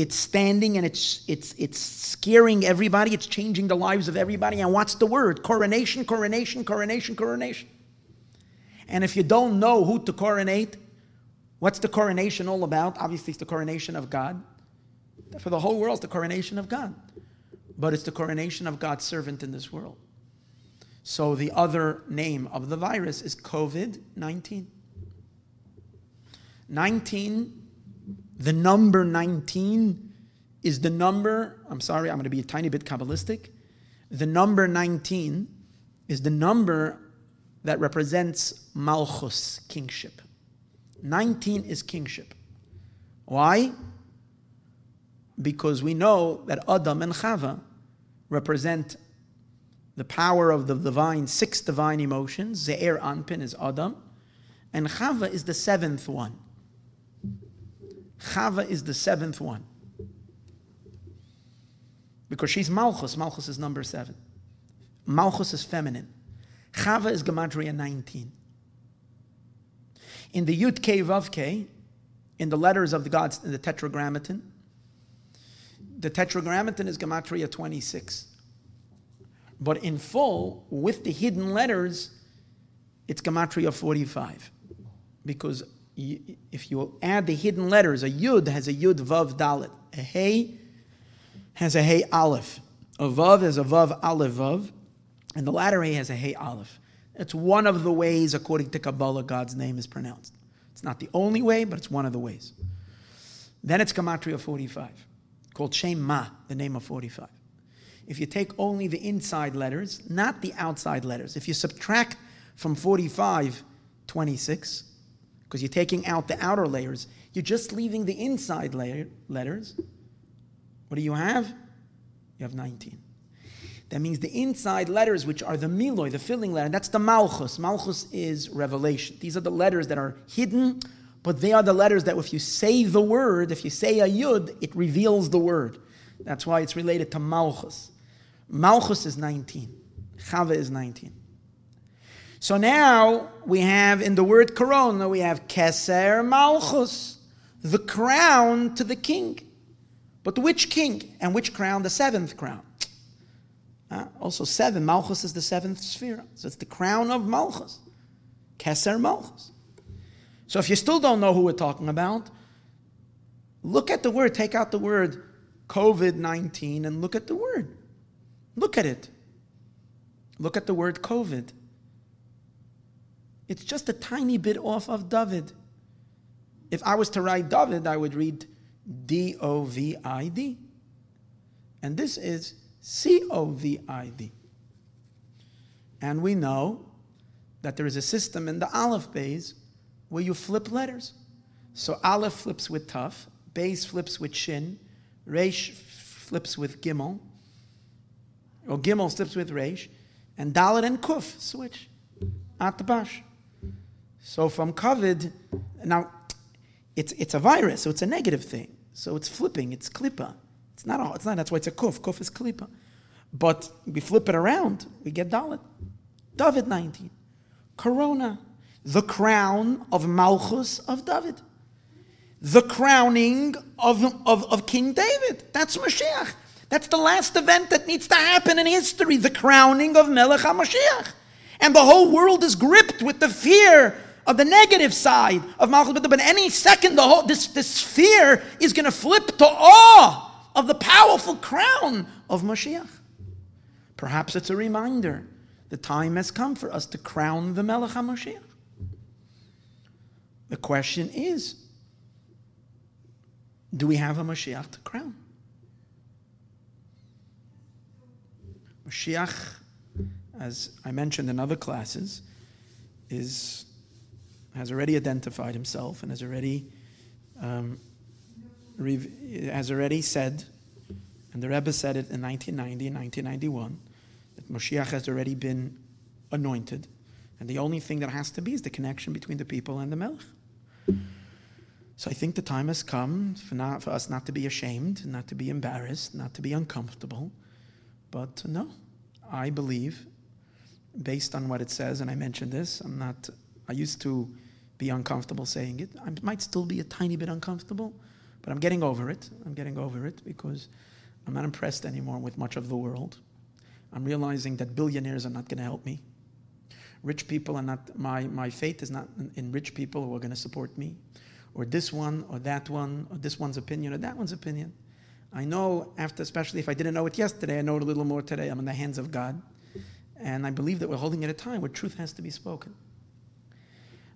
It's standing and it's, it's, it's scaring everybody. It's changing the lives of everybody. And what's the word? Coronation, coronation, coronation, coronation. And if you don't know who to coronate, what's the coronation all about? Obviously, it's the coronation of God. For the whole world, it's the coronation of God. but it's the coronation of God's servant in this world. So the other name of the virus is COVID 19. 19, the number 19 is the number, I'm sorry, I'm going to be a tiny bit Kabbalistic. The number 19 is the number that represents Malchus, kingship. 19 is kingship. Why? Because we know that Adam and Chava represent the power of the divine, six divine emotions. Ze'er Anpin is Adam, and Chava is the seventh one. Chava is the seventh one. Because she's Malchus. Malchus is number seven. Malchus is feminine. Chava is Gematria 19. In the Yud K Vav K, in the letters of the gods, in the Tetragrammaton, the Tetragrammaton is Gematria 26. But in full, with the hidden letters, it's Gematria 45. Because if you add the hidden letters, a Yud has a Yud Vav Dalit. A Hey has a Hey Aleph. A Vav has a Vav Aleph Vav. And the latter Hey has a Hey Aleph. It's one of the ways, according to Kabbalah, God's name is pronounced. It's not the only way, but it's one of the ways. Then it's Gematria 45, called Shem the name of 45 if you take only the inside letters, not the outside letters. If you subtract from 45, 26, because you're taking out the outer layers, you're just leaving the inside layer, letters. What do you have? You have 19. That means the inside letters, which are the miloi, the filling letter, that's the malchus. Malchus is revelation. These are the letters that are hidden, but they are the letters that if you say the word, if you say a yud, it reveals the word. That's why it's related to malchus. Malchus is 19. Chava is 19. So now we have in the word corona, we have Keser Malchus, the crown to the king. But which king and which crown? The seventh crown. Uh, also, seven. Malchus is the seventh sphere. So it's the crown of Malchus. Keser Malchus. So if you still don't know who we're talking about, look at the word, take out the word COVID 19 and look at the word. Look at it. Look at the word COVID. It's just a tiny bit off of David. If I was to write David, I would read D O V I D. And this is C O V I D. And we know that there is a system in the Aleph Bays where you flip letters. So Aleph flips with Taf, Bays flips with Shin, Resh flips with Gimel, or Gimel flips with Resh, and Dalit and Kuf switch at the Bash. So from COVID, now it's, it's a virus, so it's a negative thing. So it's flipping, it's klipa. It's not, all, it's not, that's why it's a kuf. Kuf is klipa. But we flip it around, we get Dalit. David 19. Corona, the crown of Malchus of David. The crowning of, of, of King David. That's Mashiach. That's the last event that needs to happen in history the crowning of Melech HaMashiach. And the whole world is gripped with the fear of the negative side of Malchus. But any second, the whole, this, this fear is going to flip to awe of the powerful crown of Mashiach. Perhaps it's a reminder the time has come for us to crown the Melech HaMashiach. The question is do we have a Mashiach to crown? Mashiach, as I mentioned in other classes, is has already identified himself and has already um, has already said, and the Rebbe said it in 1990 and 1991, that Moshiach has already been anointed, and the only thing that has to be is the connection between the people and the Melech. So I think the time has come for, not, for us not to be ashamed, not to be embarrassed, not to be uncomfortable, but no, I believe, based on what it says, and I mentioned this, I'm not, I used to be uncomfortable saying it. I might still be a tiny bit uncomfortable, but I'm getting over it. I'm getting over it because I'm not impressed anymore with much of the world. I'm realizing that billionaires are not going to help me. Rich people are not, my, my faith is not in, rich people who are going to support me, or this one, or that one, or this one's opinion, or that one's opinion. I know after, especially if I didn't know it yesterday, I know it a little more today. I'm in the hands of God. And I believe that we're holding at a time where truth has to be spoken.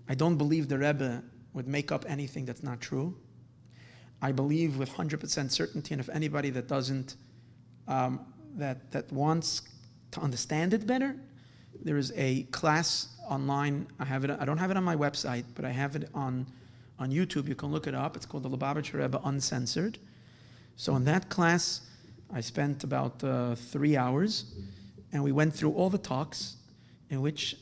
I don't believe the Rebbe would make up anything that's not true. I believe with 100% certainty, and if anybody that doesn't, um, that, that wants to understand it better, there is a class online. I have it. I don't have it on my website, but I have it on on YouTube. You can look it up. It's called the Lubavitcher Rebbe Uncensored. So in that class, I spent about uh, three hours, and we went through all the talks, in which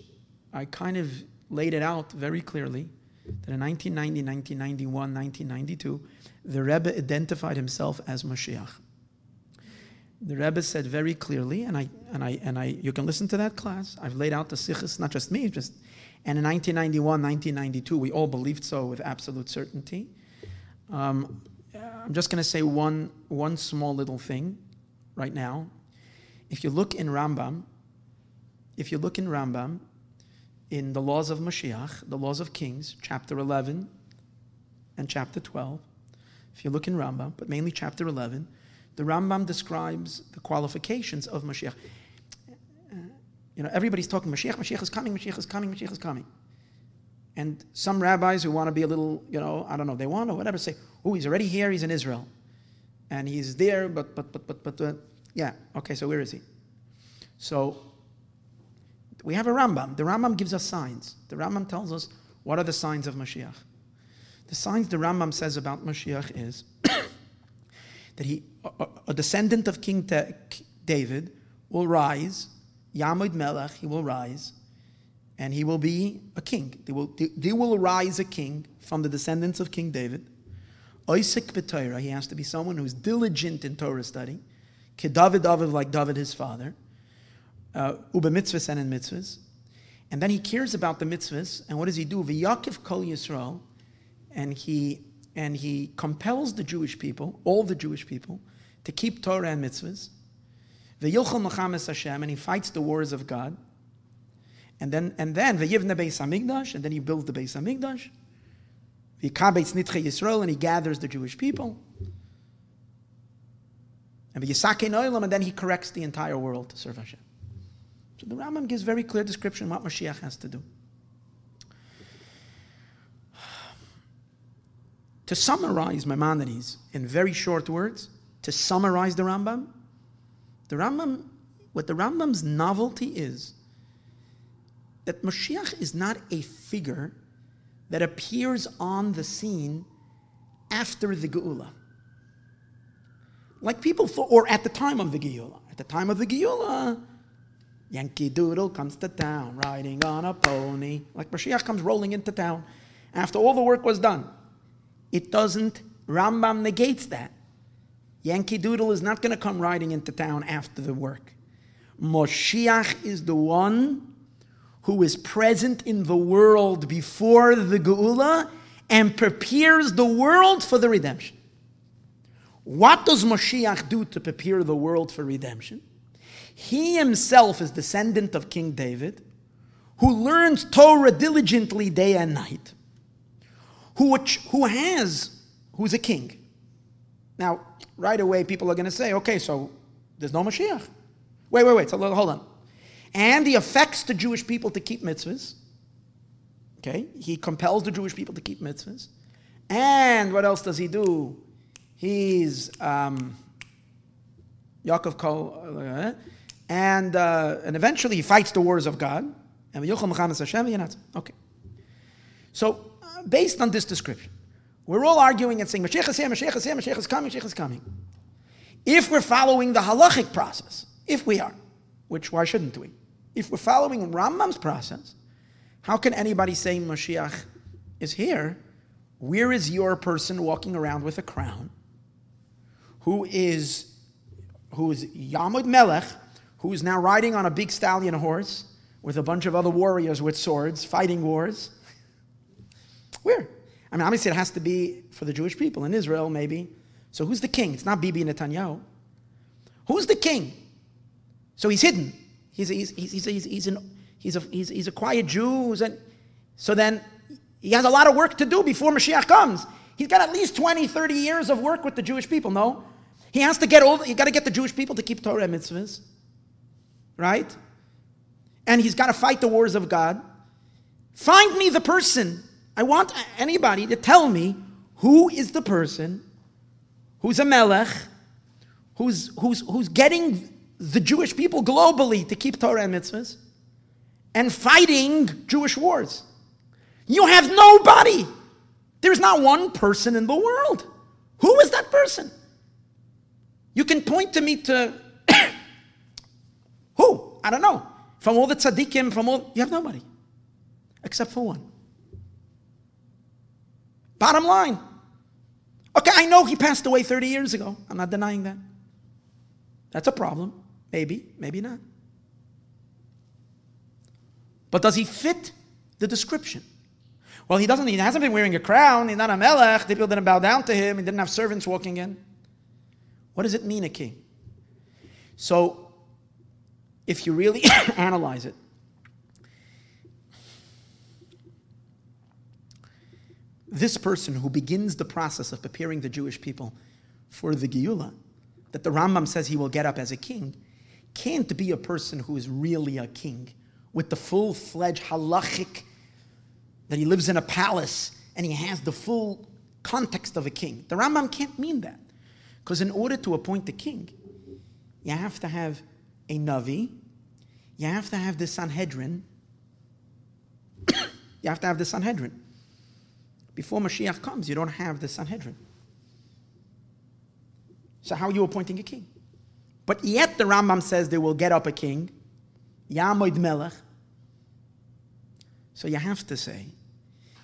I kind of laid it out very clearly that in 1990, 1991, 1992, the Rebbe identified himself as Mashiach. The Rebbe said very clearly, and I and I and I, you can listen to that class. I've laid out the sichos, not just me, just and in 1991, 1992, we all believed so with absolute certainty. Um, I'm just going to say one, one small little thing right now. If you look in Rambam, if you look in Rambam, in the laws of Mashiach, the laws of kings, chapter 11 and chapter 12, if you look in Rambam, but mainly chapter 11, the Rambam describes the qualifications of Mashiach. You know, everybody's talking Mashiach, Mashiach is coming, Mashiach is coming, Mashiach is coming. And some rabbis who want to be a little, you know, I don't know, they want or whatever, say, oh, he's already here, he's in Israel. And he's there, but, but, but, but, but, uh, yeah, okay, so where is he? So we have a Rambam. The Rambam gives us signs. The Rambam tells us what are the signs of Mashiach. The signs the Rambam says about Mashiach is that he, a, a descendant of King David, will rise Yamud Melech, he will rise, and he will be a king. There will, there will arise a king from the descendants of King David. Isaac B'Torah, he has to be someone who's diligent in Torah study. Kedavid David, like David his father. Uh, Uba mitzvahs and in mitzvahs. And then he cares about the mitzvahs, and what does he do? V'yakiv kol Yisrael, and he, and he compels the Jewish people, all the Jewish people, to keep Torah and mitzvahs. V'yilchel Mechames Hashem, and he fights the wars of God. And then, and then, V'yivne Beis Hamikdash, and then he builds the Beis Hamikdash. V'yikabetz Nidchei Yisrael, and he gathers the Jewish people. And V'yisake Oilam, and then he corrects the entire world to serve Hashem. So the Rambam gives very clear description what Mashiach has to do. To summarize Maimonides in very short words, to summarize the Rambam, the Rambam, what the Rambam's novelty is, that Mashiach is not a figure that appears on the scene after the Geula. Like people thought, or at the time of the Geula. At the time of the Geula, Yankee Doodle comes to town riding on a pony. Like Mashiach comes rolling into town after all the work was done. It doesn't, Rambam negates that. Yankee Doodle is not going to come riding into town after the work. Moshiach is the one who is present in the world before the Geula and prepares the world for the redemption. What does Moshiach do to prepare the world for redemption? He himself is descendant of King David, who learns Torah diligently day and night, who, who has, who's a king. Now, right away, people are going to say, okay, so there's no Mashiach. Wait, wait, wait, so hold on. And he affects the Jewish people to keep mitzvahs. Okay, he compels the Jewish people to keep mitzvahs. And what else does he do? He's um, Yaakov Kol, uh, and uh, and eventually he fights the wars of God. And Okay. So, uh, based on this description, we're all arguing and saying, Mashiach is here, Mashiach is here, Mashiach is coming, Mashiach is coming. If we're following the halachic process, if we are, which why shouldn't we? If we're following Rambam's process, how can anybody say Mashiach is here? Where is your person walking around with a crown? Who is who is Yamud Melech, who is now riding on a big stallion horse with a bunch of other warriors with swords, fighting wars? Where? I mean, obviously, it has to be for the Jewish people in Israel, maybe. So, who's the king? It's not Bibi Netanyahu. Who's the king? So he's hidden. He's he's, he's, he's, he's, an, he's, a, he's, he's a quiet Jew. An, so then he has a lot of work to do before Mashiach comes. He's got at least 20, 30 years of work with the Jewish people, no? He has to get all, you got to get the Jewish people to keep Torah and mitzvahs, right? And he's got to fight the wars of God. Find me the person. I want anybody to tell me who is the person who's a melech, who's, who's, who's getting the Jewish people globally to keep Torah and mitzvahs and fighting Jewish wars. You have nobody. There's not one person in the world. Who is that person? You can point to me to? I don't know. From all the tzaddikim, from all, you have nobody. Except for one. Bottom line. Okay, I know he passed away 30 years ago. I'm not denying that. That's a problem. Maybe, maybe not. But does he fit the description? Well, he doesn't. He hasn't been wearing a crown. He's not a melech. The people didn't bow down to him. He didn't have servants walking in. What does it mean, a king? So, if you really analyze it, this person who begins the process of preparing the Jewish people for the Geula, that the Rambam says he will get up as a king, can't be a person who is really a king with the full fledged halachic that he lives in a palace and he has the full context of a king. The Rambam can't mean that. Because in order to appoint the king, you have to have a Navi, you have to have the Sanhedrin, you have to have the Sanhedrin. Before Mashiach comes, you don't have the Sanhedrin. So, how are you appointing a king? But yet, the Rambam says they will get up a king, Yamoid Melech. So, you have to say,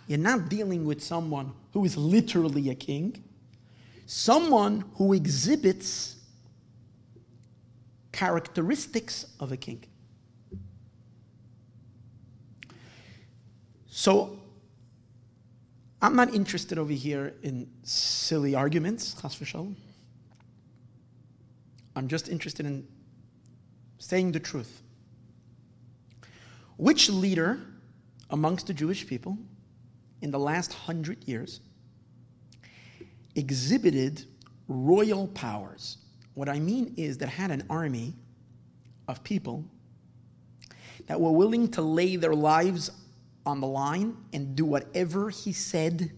you're not dealing with someone who is literally a king, someone who exhibits characteristics of a king. So, I'm not interested over here in silly arguments, chas v'shalom. I'm just interested in saying the truth. Which leader amongst the Jewish people in the last hundred years exhibited royal powers? What I mean is that had an army of people that were willing to lay their lives on the line and do whatever he said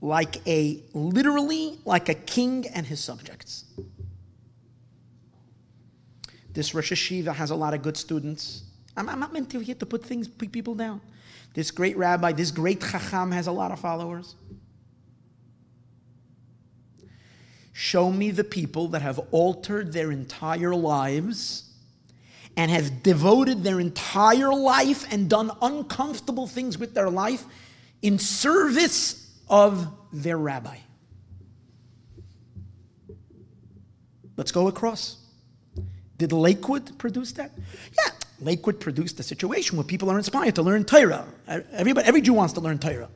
like a literally like a king and his subjects this Rosh Hashiva has a lot of good students. I'm, I'm not meant to here to put things, put people down. This great rabbi, this great chacham has a lot of followers. Show me the people that have altered their entire lives and have devoted their entire life and done uncomfortable things with their life in service of their rabbi. Let's go across. Did Lakewood produce that? Yeah, Lakewood produced a situation where people are inspired to learn Torah. Everybody, every Jew wants to learn Torah.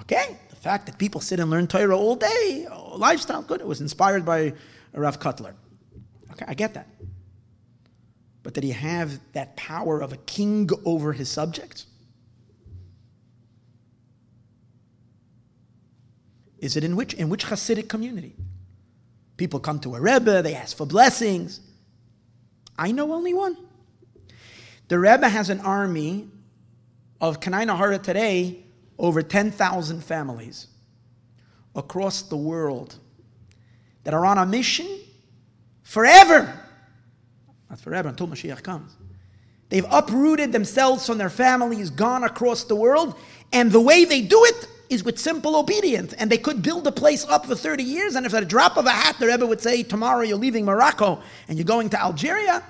Okay, fact that people sit and learn Torah all day, oh, lifestyle, good. It was inspired by Rav Kotler. Okay, I get that. But did he have that power of a king over his subjects? Is it in which in which Hasidic community? People come to a Rebbe, they ask for blessings. I know only one. The Rebbe has an army of Kanai Nahara today, over 10,000 families across the world that are on a mission forever. Not forever, until Mashiach comes. They've uprooted themselves from their families, gone across the world, and the way they do it is with simple obedience. And they could build a place up for 30 years, and if at a drop of a hat the Rebbe would say, Tomorrow you're leaving Morocco and you're going to Algeria,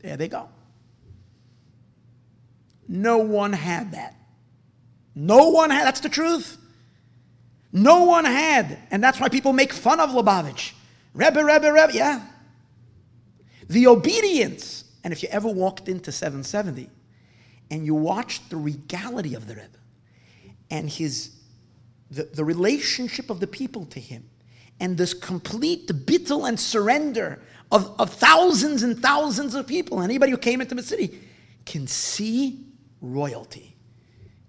there they go. No one had that. No one had, that's the truth. No one had, and that's why people make fun of Lubavitch. Rebbe, Rebbe, Rebbe, yeah. The obedience, and if you ever walked into 770 and you watched the regality of the Rebbe and his the, the relationship of the people to him and this complete bittul and surrender of, of thousands and thousands of people, anybody who came into the city, can see royalty,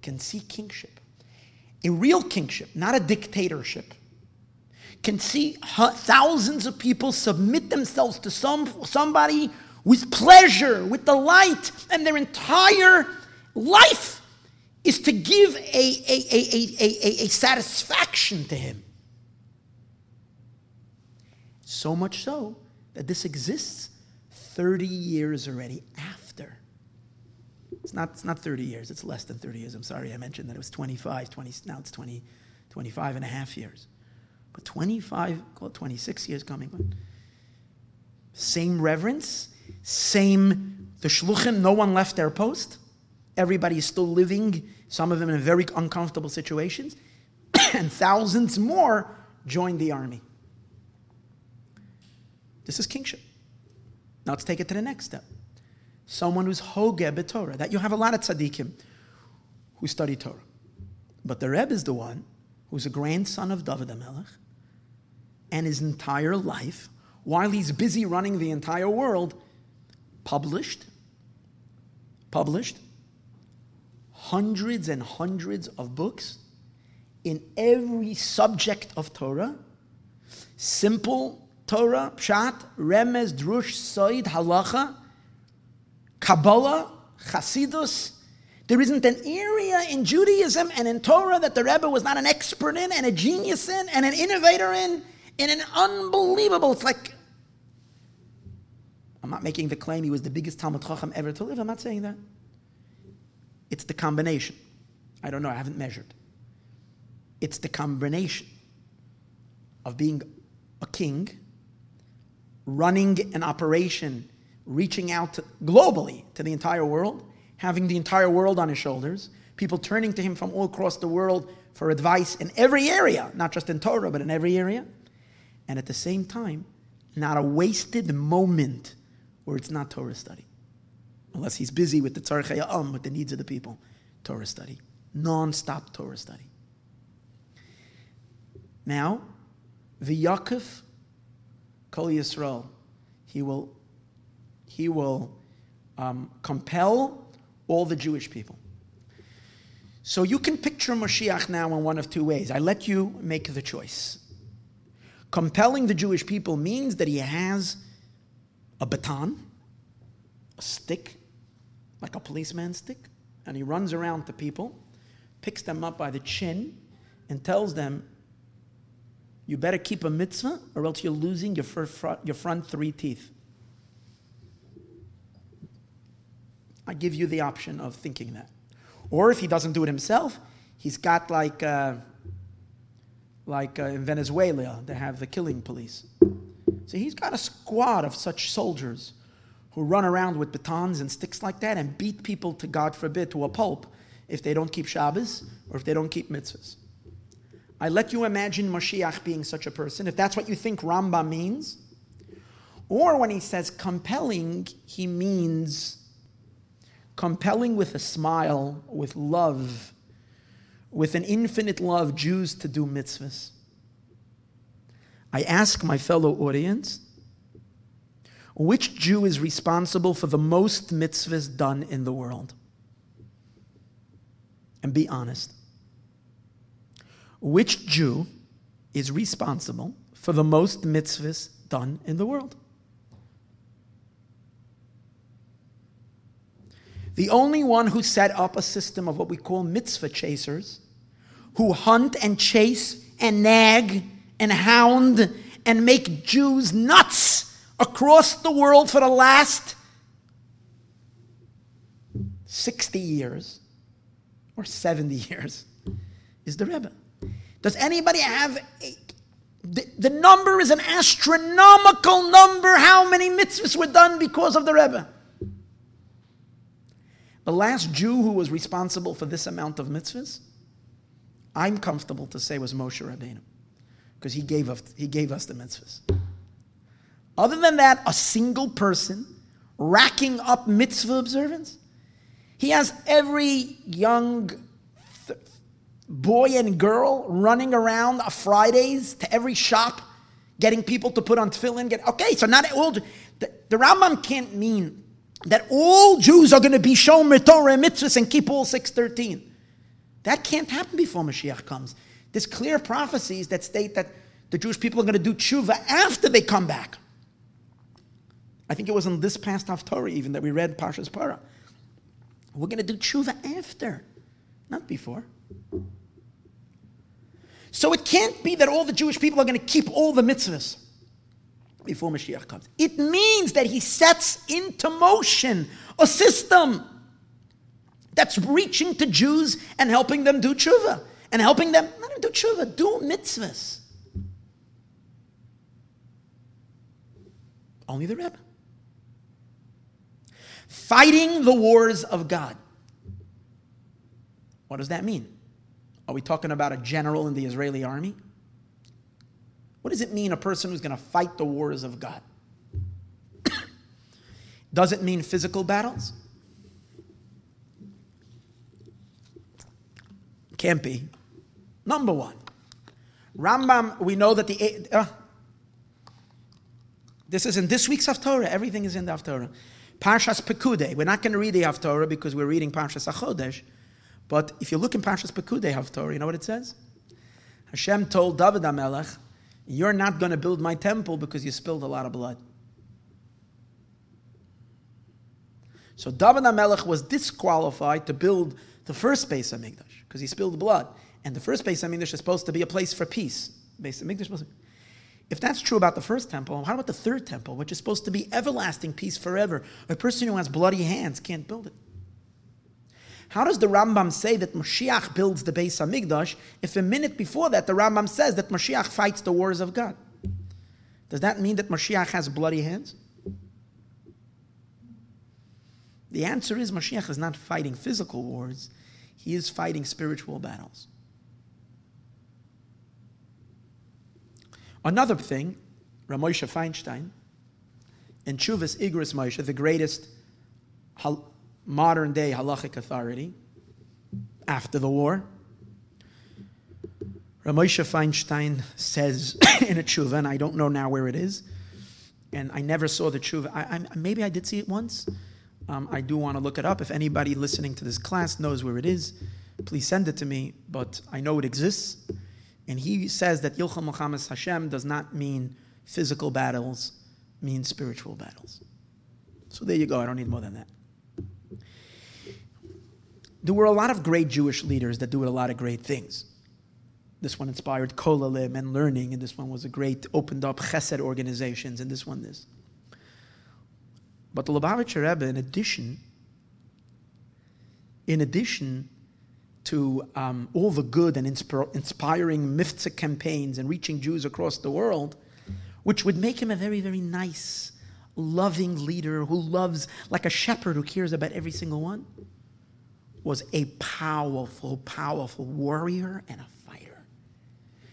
can see kingship. A real kingship, not a dictatorship. can see thousands of people submit themselves to some, somebody with pleasure, with delight, and their entire life is to give a, a, a, a, a, satisfaction to him. So much so that this exists 30 years already after. It's not, it's not 30 years, it's less than 30 years. I'm sorry, I mentioned that it was 25, 20, now it's 20, 25 and a half years. But 25, call it 26 years coming. Same reverence, same, the shluchim, no one left their post. Everybody is still living, some of them in very uncomfortable situations. and thousands more joined the army. This is kingship. Now let's take it to the next step. Someone who's hoge b'Torah. That you have a lot of tzaddikim who study Torah. But the Rebbe is the one who's a grandson of David HaMelech, and his entire life, while he's busy running the entire world, published, published hundreds and hundreds of books in every subject of Torah, simple Torah, Pshat, Remez, Drush, Soid, Halacha, Kabbalah, Chasidus. There isn't an area in Judaism and in Torah that the Rebbe was not an expert in and a genius in and an innovator in, in an unbelievable, it's like I'm not making the claim he was the biggest Talmud Chacham ever to live. I'm not saying that. It's the combination. I don't know, I haven't measured. It's the combination of being a king, running an operation, reaching out globally to the entire world, having the entire world on his shoulders, people turning to him from all across the world for advice in every area, not just in Torah, but in every area. And at the same time, not a wasted moment where it's not Torah study. Unless he's busy with the Tzarchei Am, with the needs of the people. Torah study. Non-stop Torah study. Now, the Yaakov Kol Yisrael, he will, he will um, compel all the Jewish people. So you can picture Moshiach now in one of two ways. I let you make the choice. Compelling the Jewish people means that he has a baton, a stick, like a policeman's stick, and he runs around to people, picks them up by the chin, and tells them, You better keep a mitzvah, or else you're losing your, front, your front three teeth. I give you the option of thinking that. Or if he doesn't do it himself, he's got like, uh, like uh, in Venezuela, they have the killing police. So he's got a squad of such soldiers who run around with batons and sticks like that and beat people to, God forbid, to a pulp if they don't keep Shabbos or if they don't keep mitzvahs. I let you imagine Mashiach being such a person, if that's what you think Ramba means. Or when he says compelling, he means compelling with a smile, with love, with an infinite love, Jews to do mitzvahs. I ask my fellow audience which Jew is responsible for the most mitzvahs done in the world? And be honest. Which Jew is responsible for the most mitzvahs done in the world? The only one who set up a system of what we call mitzvah chasers, who hunt and chase and nag and hound and make Jews nuts across the world for the last 60 years or 70 years is the Rebbe. Does anybody have a, the, the number is an astronomical number how many mitzvahs were done because of the Rebbe. The last Jew who was responsible for this amount of mitzvahs, I'm comfortable to say was Moshe Rabbeinu because he gave us, he gave us the mitzvahs. Other than that, a single person racking up mitzvah observance. He has every young th- boy and girl running around on Fridays to every shop, getting people to put on tefillin. Get okay, so not all. The, the Rambam can't mean that all Jews are going to be shomer Torah and mitzvahs and keep all six thirteen. That can't happen before Mashiach comes. There's clear prophecies that state that the Jewish people are going to do tshuva after they come back. I think it was in this past Haftorah even that we read Parshas Para. We're going to do tshuva after, not before. So it can't be that all the Jewish people are going to keep all the mitzvahs before Mashiach comes. It means that he sets into motion a system that's reaching to Jews and helping them do tshuva and helping them not even do tshuva, do mitzvahs. Only the Rebbe. Fighting the wars of God. What does that mean? Are we talking about a general in the Israeli army? What does it mean, a person who's going to fight the wars of God? does it mean physical battles? Can't be. Number one, Rambam, we know that the. Uh, this is in this week's Haftorah. Everything is in the Haftorah. Parshas Pekudei. We're not going to read the Haftorah because we're reading Parshas HaChodesh. But if you look in Parshas Pekudei Haftorah, you know what it says? Hashem told David HaMelech, you're not going to build my temple because you spilled a lot of blood. So David HaMelech was disqualified to build the first Beis HaMikdash because he spilled blood. And the first Beis HaMikdash is supposed to be a place for peace. If that's true about the first temple, how about the third temple, which is supposed to be everlasting peace forever? A person who has bloody hands can't build it. How does the Rambam say that Mashiach builds the Beis Hamikdash if a minute before that the Rambam says that Mashiach fights the wars of God? Does that mean that Mashiach has bloody hands? The answer is Mashiach is not fighting physical wars, he is fighting spiritual battles. Another thing, Ramosha Feinstein, in Chuvas Igros Moshe, the greatest modern day halachic authority after the war, Ramosha Feinstein says in a tshuva, and I don't know now where it is, and I never saw the tshuva. I, I, maybe I did see it once. Um, I do want to look it up. If anybody listening to this class knows where it is, please send it to me. But I know it exists. And he says that Yilcham Muhammad Hashem does not mean physical battles, means spiritual battles. So there you go. I don't need more than that. There were a lot of great Jewish leaders that do a lot of great things. This one inspired Kollelim and learning, and this one was a great, opened up chesed organizations, and this one this. But the Lubavitcher Rebbe, in addition, in addition to um, all the good and inspir- inspiring mitzvah campaigns and reaching Jews across the world, which would make him a very, very nice, loving leader who loves, like a shepherd who cares about every single one, was a powerful, powerful warrior and a fighter.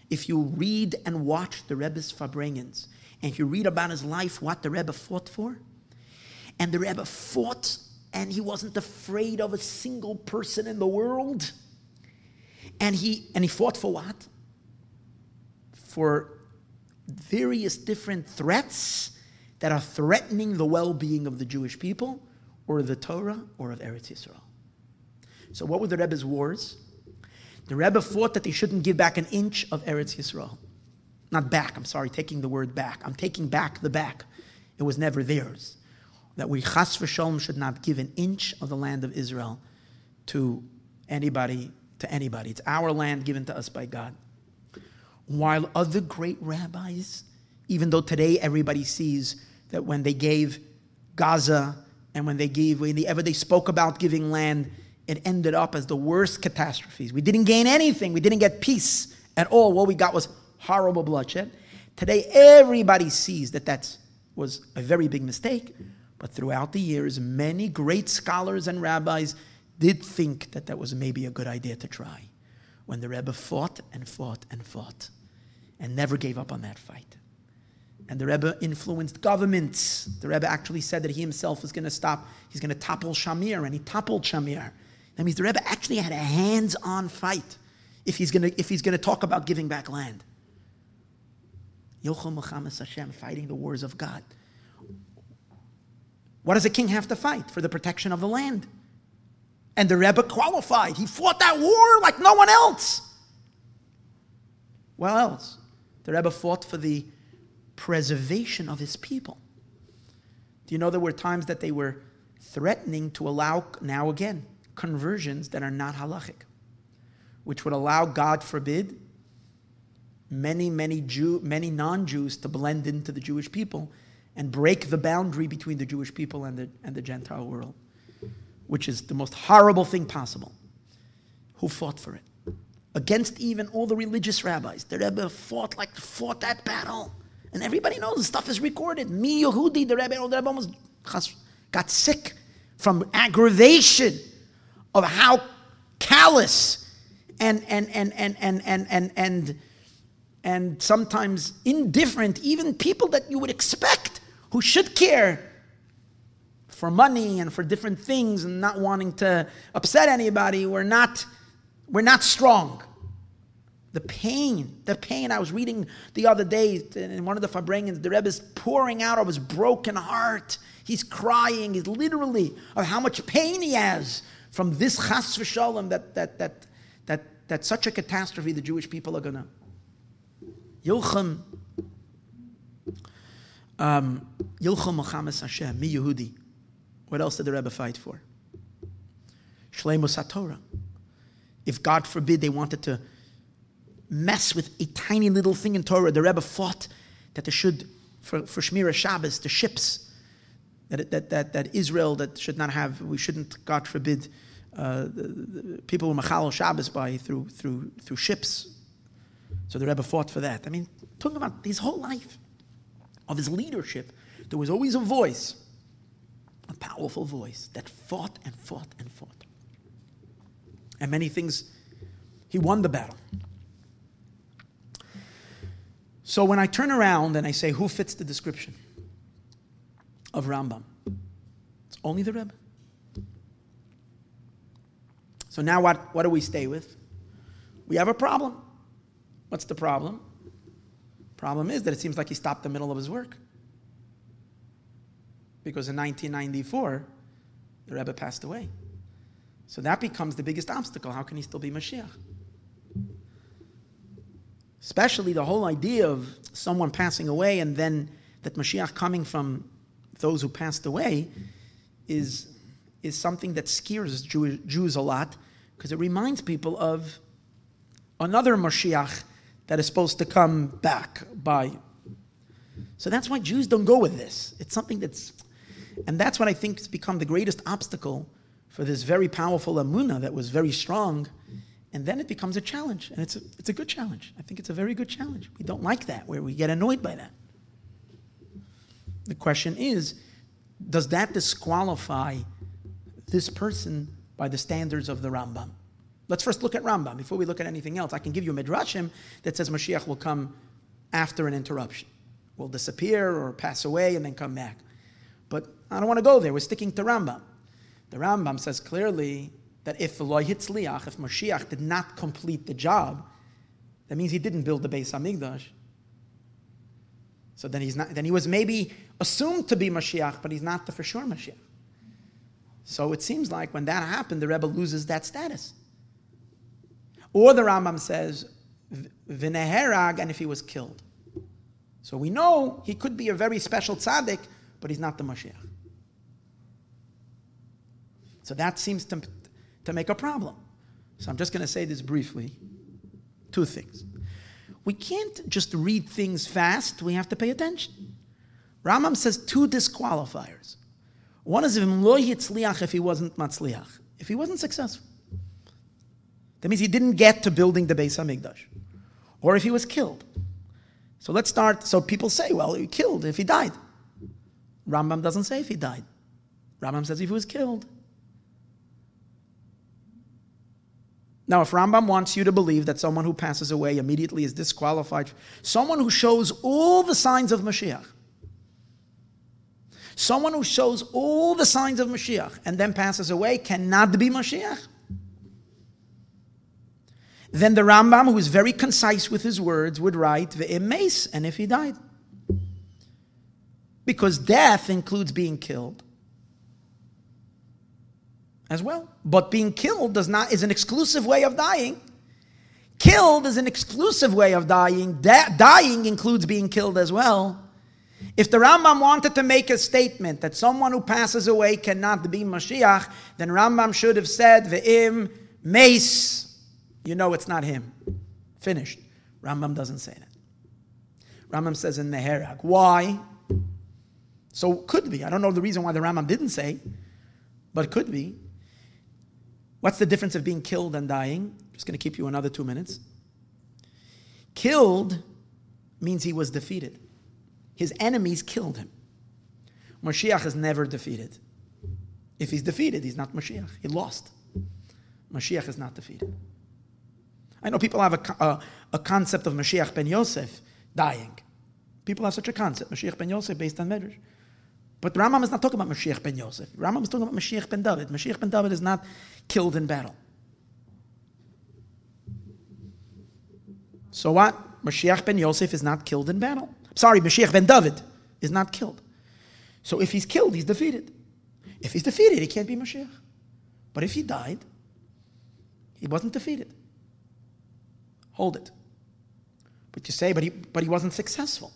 If you read and watch the Rebbe's Farbrengens, and if you read about his life, what the Rebbe fought for, and the Rebbe fought and he wasn't afraid of a single person in the world. And he and he fought for what? For various different threats that are threatening the well-being of the Jewish people, or the Torah, or of Eretz Yisrael. So, what were the Rebbe's wars? The Rebbe fought that they shouldn't give back an inch of Eretz Yisrael. Not back, I'm sorry, taking the word back. I'm taking back the back. It was never theirs. That we, chas v'sholem, should not give an inch of the land of Israel to anybody to anybody. It's our land given to us by God. While other great rabbis, even though today everybody sees that when they gave Gaza and when they gave, whenever they spoke about giving land, it ended up as the worst catastrophes. We didn't gain anything. We didn't get peace at all. What we got was horrible bloodshed. Today, everybody sees that that was a very big mistake. But throughout the years, many great scholars and rabbis did think that that was maybe a good idea to try when the Rebbe fought and fought and fought and never gave up on that fight. And the Rebbe influenced governments. The Rebbe actually said that he himself was going to stop, he's going to topple Shamir, and he toppled Shamir. That means the Rebbe actually had a hands on fight if he's going to, talk about giving back land. Yochel Muhammad Hashem fighting the wars of God. What does a king have to fight? For the protection of the land. And the Rebbe qualified. He fought that war like no one else. What else? The Rebbe fought for the preservation of his people. Do you know there were times that they were threatening to allow, now again, conversions that are not halachic, which would allow, God forbid, many, many Jew, many non-Jews to blend into the Jewish people and break the boundary between the Jewish people and the, and the Gentile world, which is the most horrible thing possible. Who fought for it? Against even all the religious rabbis. The Rebbe fought like fought that battle. And everybody knows the stuff is recorded. Mi, Yehudi, the Rebbe, the Rebbe almost got sick from aggravation of how callous and and and and and and and and, and sometimes indifferent even people that you would expect who should care for money and for different things and not wanting to upset anybody were not we're not strong the pain, the pain. I was reading the other day in one of the Farbrengens, the Rebbe is pouring out of his broken heart. He's crying, he's literally of how much pain he has from this chas v'shalom that, that, that, that, that such a catastrophe the Jewish people are going to. Yilchem, um, Melchames Hashem, mi Yehudi. What else did the Rebbe fight for? Shleimus HaTorah. If God forbid they wanted to mess with a tiny little thing in Torah. The Rebbe fought that there should, for, for Shmira Shabbos, the ships, that, that, that, that Israel that should not have, we shouldn't, God forbid, uh, the, the people were Machal Shabbos by through, through, through ships. So the Rebbe fought for that. I mean, talking about his whole life of his leadership, there was always a voice, a powerful voice that fought and fought and fought. And many things, he won the battle. So when I turn around and I say, who fits the description of Rambam? It's only the Rebbe. So now what, what do we stay with? We have a problem. What's the problem? Problem is that it seems like he stopped the middle of his work. Because in 1994, the Rebbe passed away. So that becomes the biggest obstacle. How can he still be Mashiach? Especially the whole idea of someone passing away and then that Mashiach coming from those who passed away is, is something that scares Jew, Jews a lot because it reminds people of another Mashiach that is supposed to come back by. So that's why Jews don't go with this. It's something that's, and that's what I think has become the greatest obstacle for this very powerful Emunah that was very strong and then it becomes a challenge. And it's a, it's a good challenge. I think it's a very good challenge. We don't like that, where we get annoyed by that. The question is does that disqualify this person by the standards of the Rambam? Let's first look at Rambam before we look at anything else. I can give you a midrashim that says Mashiach will come after an interruption, will disappear or pass away and then come back. But I don't want to go there. We're sticking to Rambam. The Rambam says clearly that if Hitzliach, if Mashiach did not complete the job, that means he didn't build the Beis Hamikdash. So then he's not. Then he was maybe assumed to be Mashiach, but he's not the for sure Mashiach. So it seems like when that happened, the rebbe loses that status. Or the Rambam says, V'neherag, and if he was killed. So we know he could be a very special tzaddik, but he's not the Mashiach. So that seems to, to make a problem. So I'm just going to say this briefly. Two things. We can't just read things fast, we have to pay attention. Rambam says two disqualifiers. One is if if he wasn't matzliach, if he wasn't successful. That means he didn't get to building the Beis Hamikdash. Or if he was killed. So let's start. So people say, well, he killed if he died. Rambam doesn't say if he died. Rambam says if he was killed. Now, if Rambam wants you to believe that someone who passes away immediately is disqualified, someone who shows all the signs of Mashiach, someone who shows all the signs of Mashiach and then passes away cannot be Mashiach, then the Rambam, who is very concise with his words, would write Ve'emes, and if he died. Because death includes being killed as well. But being killed does not is an exclusive way of dying. Killed is an exclusive way of dying. Dying includes being killed as well. If the Rambam wanted to make a statement that someone who passes away cannot be Mashiach, then Rambam should have said, Ve'im meis. You know it's not him. Finished. Rambam doesn't say that. Rambam says in Neherag. Why? So could be. I don't know the reason why the Rambam didn't say, but could be. What's the difference of being killed and dying? Just going to keep you another two minutes. Killed means he was defeated. His enemies killed him. Mashiach is never defeated. If he's defeated, he's not Mashiach. He lost. Mashiach is not defeated. I know people have a, a, uh, a concept of Mashiach ben Yosef dying. People have such a concept, Mashiach ben Yosef, based on Medrash. But Rambam is not talking about Mashiach ben Yosef. Rambam is talking about Mashiach ben David. Mashiach ben David is not killed in battle. So what? Mashiach ben Yosef is not killed in battle. Sorry, Mashiach ben David is not killed. So if he's killed, he's defeated. If he's defeated, he can't be Mashiach. But if he died, he wasn't defeated. Hold it. But you say, but he, but he wasn't successful.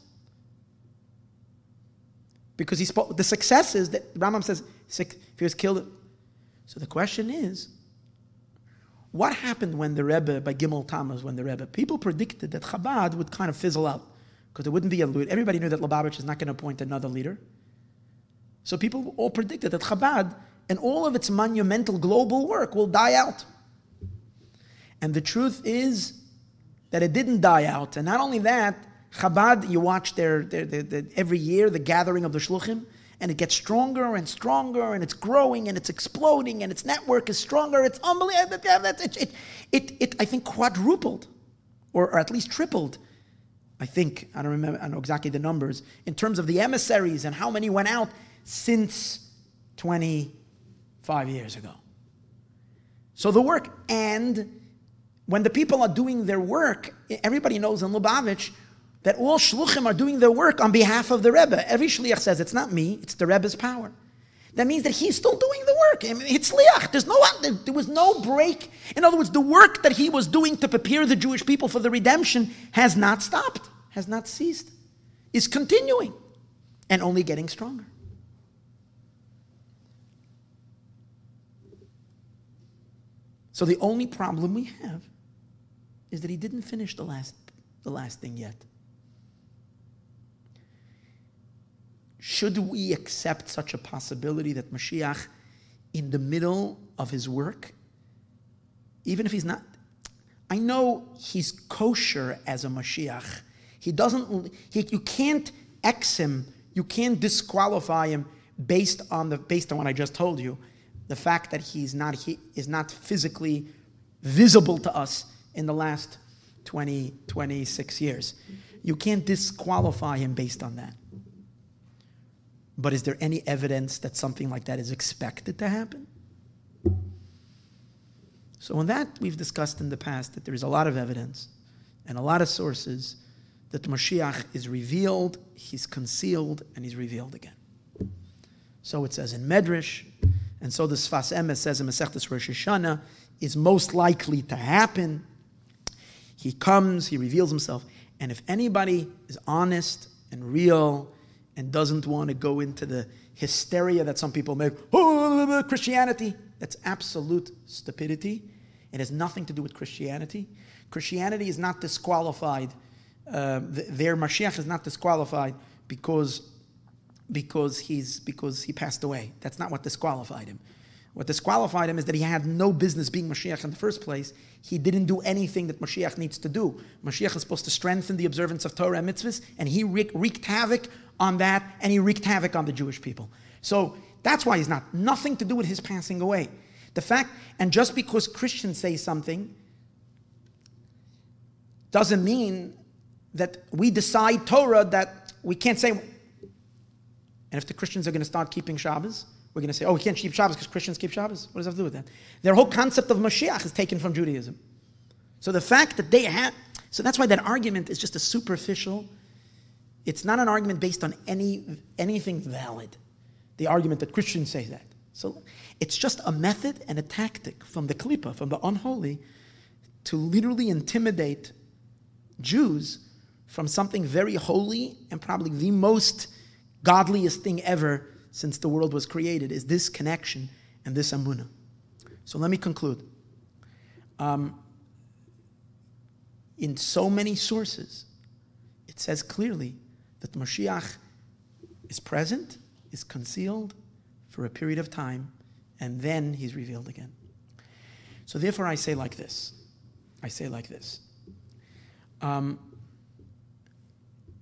Because he spoke, the success is that Rambam says, if he was killed. So the question is, what happened when the Rebbe, by Gimel Tammuz, when the Rebbe, people predicted that Chabad would kind of fizzle out because there wouldn't be a leader. Everybody knew that Lubavitch is not going to appoint another leader. So people all predicted that Chabad and all of its monumental global work will die out. And the truth is that it didn't die out. And not only that, Chabad, you watch their, their, their, their every year the gathering of the Shluchim, and it gets stronger and stronger, and it's growing and it's exploding, and its network is stronger. It's unbelievable. It, it, it, it, I think, quadrupled, or, or at least tripled. I think, I don't remember, I don't know exactly the numbers, in terms of the emissaries and how many went out since 25 years ago. So the work, and when the people are doing their work, everybody knows in Lubavitch that all shluchim are doing their work on behalf of the Rebbe. Every shliach says, it's not me, it's the Rebbe's power. That means that he's still doing the work. I mean, it's liach. There's no, there was no break. In other words, the work that he was doing to prepare the Jewish people for the redemption has not stopped, has not ceased, is continuing, and only getting stronger. So the only problem we have is that he didn't finish the last, the last thing yet. Should we accept such a possibility that Mashiach, in the middle of his work, even if he's not, I know he's kosher as a Mashiach. He doesn't, he, you can't X him, you can't disqualify him based on, the, based on what I just told you. The fact that he's not, he is not physically visible to us in the last 20, 26 years. You can't disqualify him based on that. But is there any evidence that something like that is expected to happen? So, on that, we've discussed in the past that there is a lot of evidence and a lot of sources that Mashiach is revealed, he's concealed, and he's revealed again. So it says in Medrash, and so the Sfas Emes says in Masechtas Rosh Hashanah, is most likely to happen. He comes, he reveals himself, and if anybody is honest and real and doesn't want to go into the hysteria that some people make, oh, Christianity, that's absolute stupidity. It has nothing to do with Christianity. Christianity is not disqualified. Uh, their Mashiach is not disqualified because, because, he's, because he passed away. That's not what disqualified him. What disqualified him is that he had no business being Mashiach in the first place. He didn't do anything that Mashiach needs to do. Mashiach is supposed to strengthen the observance of Torah and mitzvahs, and he wreaked havoc on that, and he wreaked havoc on the Jewish people. So that's why he's not. Nothing to do with his passing away. The fact, and just because Christians say something doesn't mean that we decide Torah that we can't say. And if the Christians are going to start keeping Shabbos, we're going to say, oh, we can't keep Shabbos because Christians keep Shabbos. What does that have to do with that? Their whole concept of Mashiach is taken from Judaism. So the fact that they have, so that's why that argument is just a superficial, it's not an argument based on any anything valid. The argument that Christians say that. So it's just a method and a tactic from the klipa, from the unholy, to literally intimidate Jews from something very holy and probably the most godliest thing ever since the world was created is this connection and this Emunah. So let me conclude. Um, in so many sources, it says clearly that Mashiach is present, is concealed for a period of time, and then he's revealed again. So therefore, I say like this. I say like this. Um,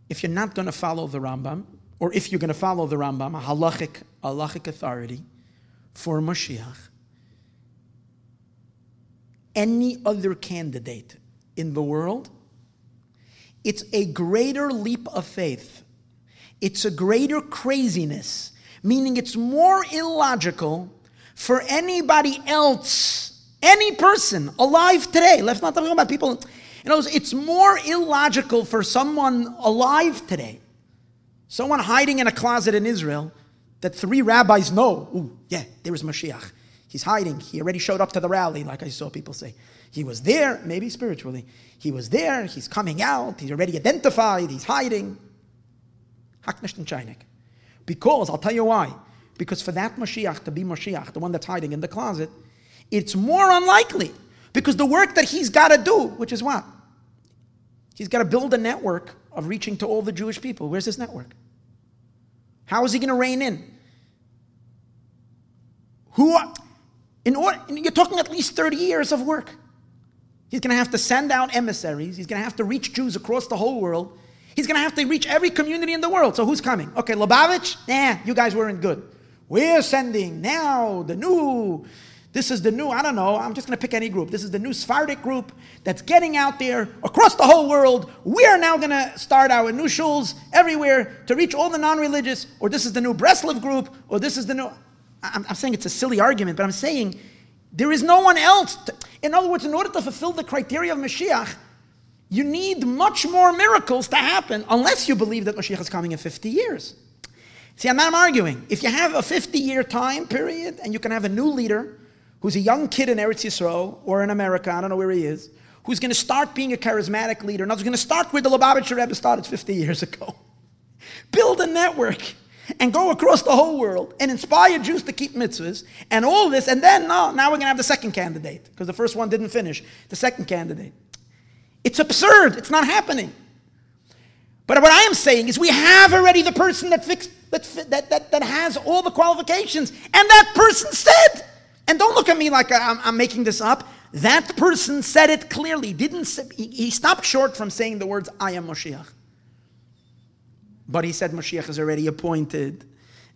if you're not going to follow the Rambam, or if you're going to follow the Rambam, a halachic, halachic authority for Mashiach, any other candidate in the world, it's a greater leap of faith. It's a greater craziness, meaning it's more illogical for anybody else, any person alive today. Let's not talk about people. You know, it's more illogical for someone alive today, someone hiding in a closet in Israel, that three rabbis know, ooh, yeah, there is Mashiach. He's hiding. He already showed up to the rally, like I saw people say. He was there, maybe spiritually. He was there, he's coming out, he's already identified, he's hiding. Haknish and Because, I'll tell you why. Because for that Mashiach to be Mashiach, the one that's hiding in the closet, it's more unlikely. Because the work that he's got to do, which is what? He's got to build a network of reaching to all the Jewish people. Where's this network? How is he going to rein in? Who are, in order, you're talking at least 30 years of work. He's going to have to send out emissaries. He's going to have to reach Jews across the whole world. He's going to have to reach every community in the world. So who's coming? Okay, Lubavitch? Nah, you guys weren't good. We're sending now the new, this is the new, I don't know, I'm just going to pick any group. This is the new Sephardic group that's getting out there across the whole world. We are now going to start our new shuls everywhere to reach all the non religious, or this is the new Breslev group, or this is the new. I'm, I'm saying it's a silly argument, but I'm saying there is no one else. To, in other words, in order to fulfill the criteria of Mashiach, you need much more miracles to happen unless you believe that Mashiach is coming in 50 years. See, I'm not arguing. If you have a 50 year time period and you can have a new leader who's a young kid in Eretz Yisrael or in America, I don't know where he is, who's going to start being a charismatic leader, and who's going to start where the Lubavitcher Rebbe started 50 years ago. Build a network and go across the whole world and inspire Jews to keep mitzvahs and all this, and then no, now we're going to have the second candidate because the first one didn't finish. The second candidate. It's absurd. It's not happening. But what I am saying is we have already the person that fixed that, that, that, that has all the qualifications, and that person said, and don't look at me like I'm, I'm making this up. That person said it clearly. Didn't he, he stopped short from saying the words "I am Moshiach." But he said Mashiach is already appointed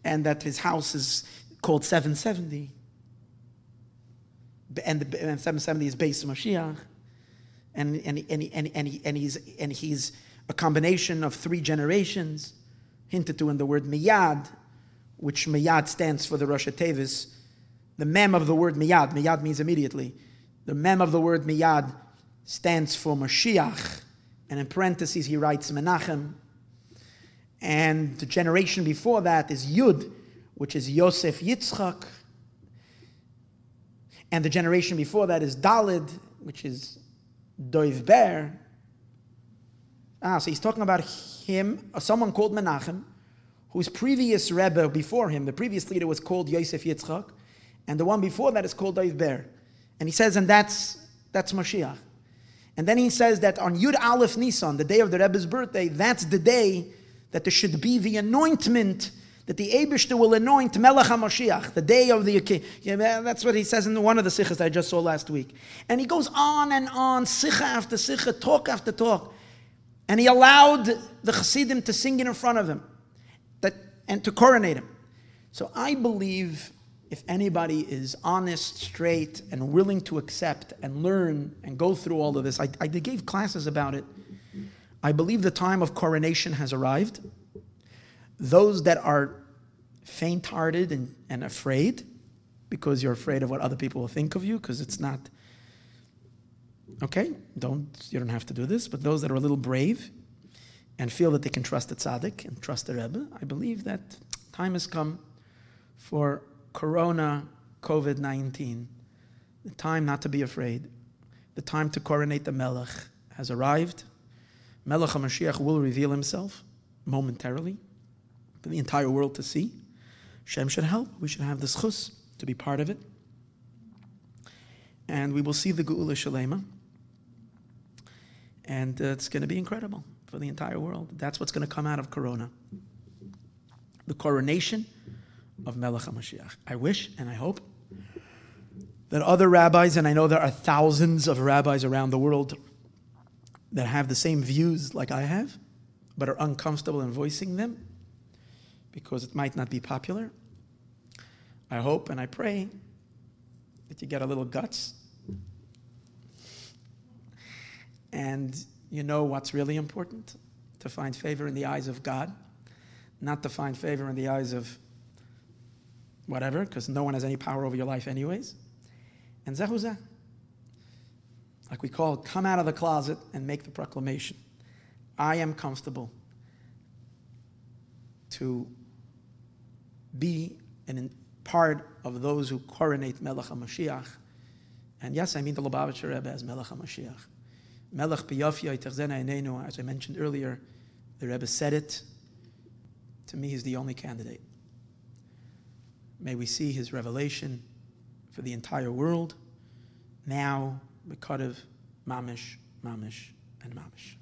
and that his house is called 770. And, the, and 770 is based on Mashiach. And, and, and, and, and, he, and, he's, and he's a combination of three generations, hinted to in the word miyad, which miyad stands for the Rosh Tevis. The mem of the word miyad, miyad means immediately. The mem of the word miyad stands for Mashiach. And in parentheses, he writes Menachem, and the generation before that is Yud, which is Yosef Yitzchak. And the generation before that is Dalid, which is Doiv Ber. Ah, so he's talking about him, uh, someone called Menachem, whose previous Rebbe before him, the previous leader was called Yosef Yitzchak, and the one before that is called Doiv Ber. And he says, and that's, that's Mashiach. And then he says that on Yud Aleph Nisan, the day of the Rebbe's birthday, that's the day that there should be the anointment that the Abishter will anoint Melech HaMashiach, the day of the yeah, That's what he says in one of the sichos I just saw last week. And he goes on and on, sicha after sicha, talk after talk. And he allowed the Chassidim to sing in front of him that, and to coronate him. So I believe if anybody is honest, straight, and willing to accept and learn and go through all of this, I, I gave classes about it I believe the time of coronation has arrived. Those that are faint hearted and, and afraid, because you're afraid of what other people will think of you, because it's not okay, don't you don't have to do this, but those that are a little brave and feel that they can trust the tzaddik and trust the Rebbe, I believe that time has come for Corona COVID 19. The time not to be afraid. The time to coronate the Melech has arrived. Melech HaMashiach will reveal himself momentarily for the entire world to see. Shem should help. We should have the zchus to be part of it. And we will see the Geula Shalema. And uh, it's going to be incredible for the entire world. That's what's going to come out of Corona. The coronation of Melech HaMashiach. I wish and I hope that other rabbis, and I know there are thousands of rabbis around the world that have the same views like I have, but are uncomfortable in voicing them because it might not be popular. I hope and I pray that you get a little guts and you know what's really important to find favor in the eyes of God, not to find favor in the eyes of whatever, because no one has any power over your life, anyways. And zehuzah, like we call come out of the closet and make the proclamation. I am comfortable to be an part of those who coronate Melech HaMashiach. And yes, I mean the Lubavitcher Rebbe as Melech HaMashiach. Melech b'yafya yitachzena enenu, as I mentioned earlier, the Rebbe said it. To me, he's the only candidate. May we see his revelation for the entire world, now, Mekadev, Mamish, Mamish, and Mamish.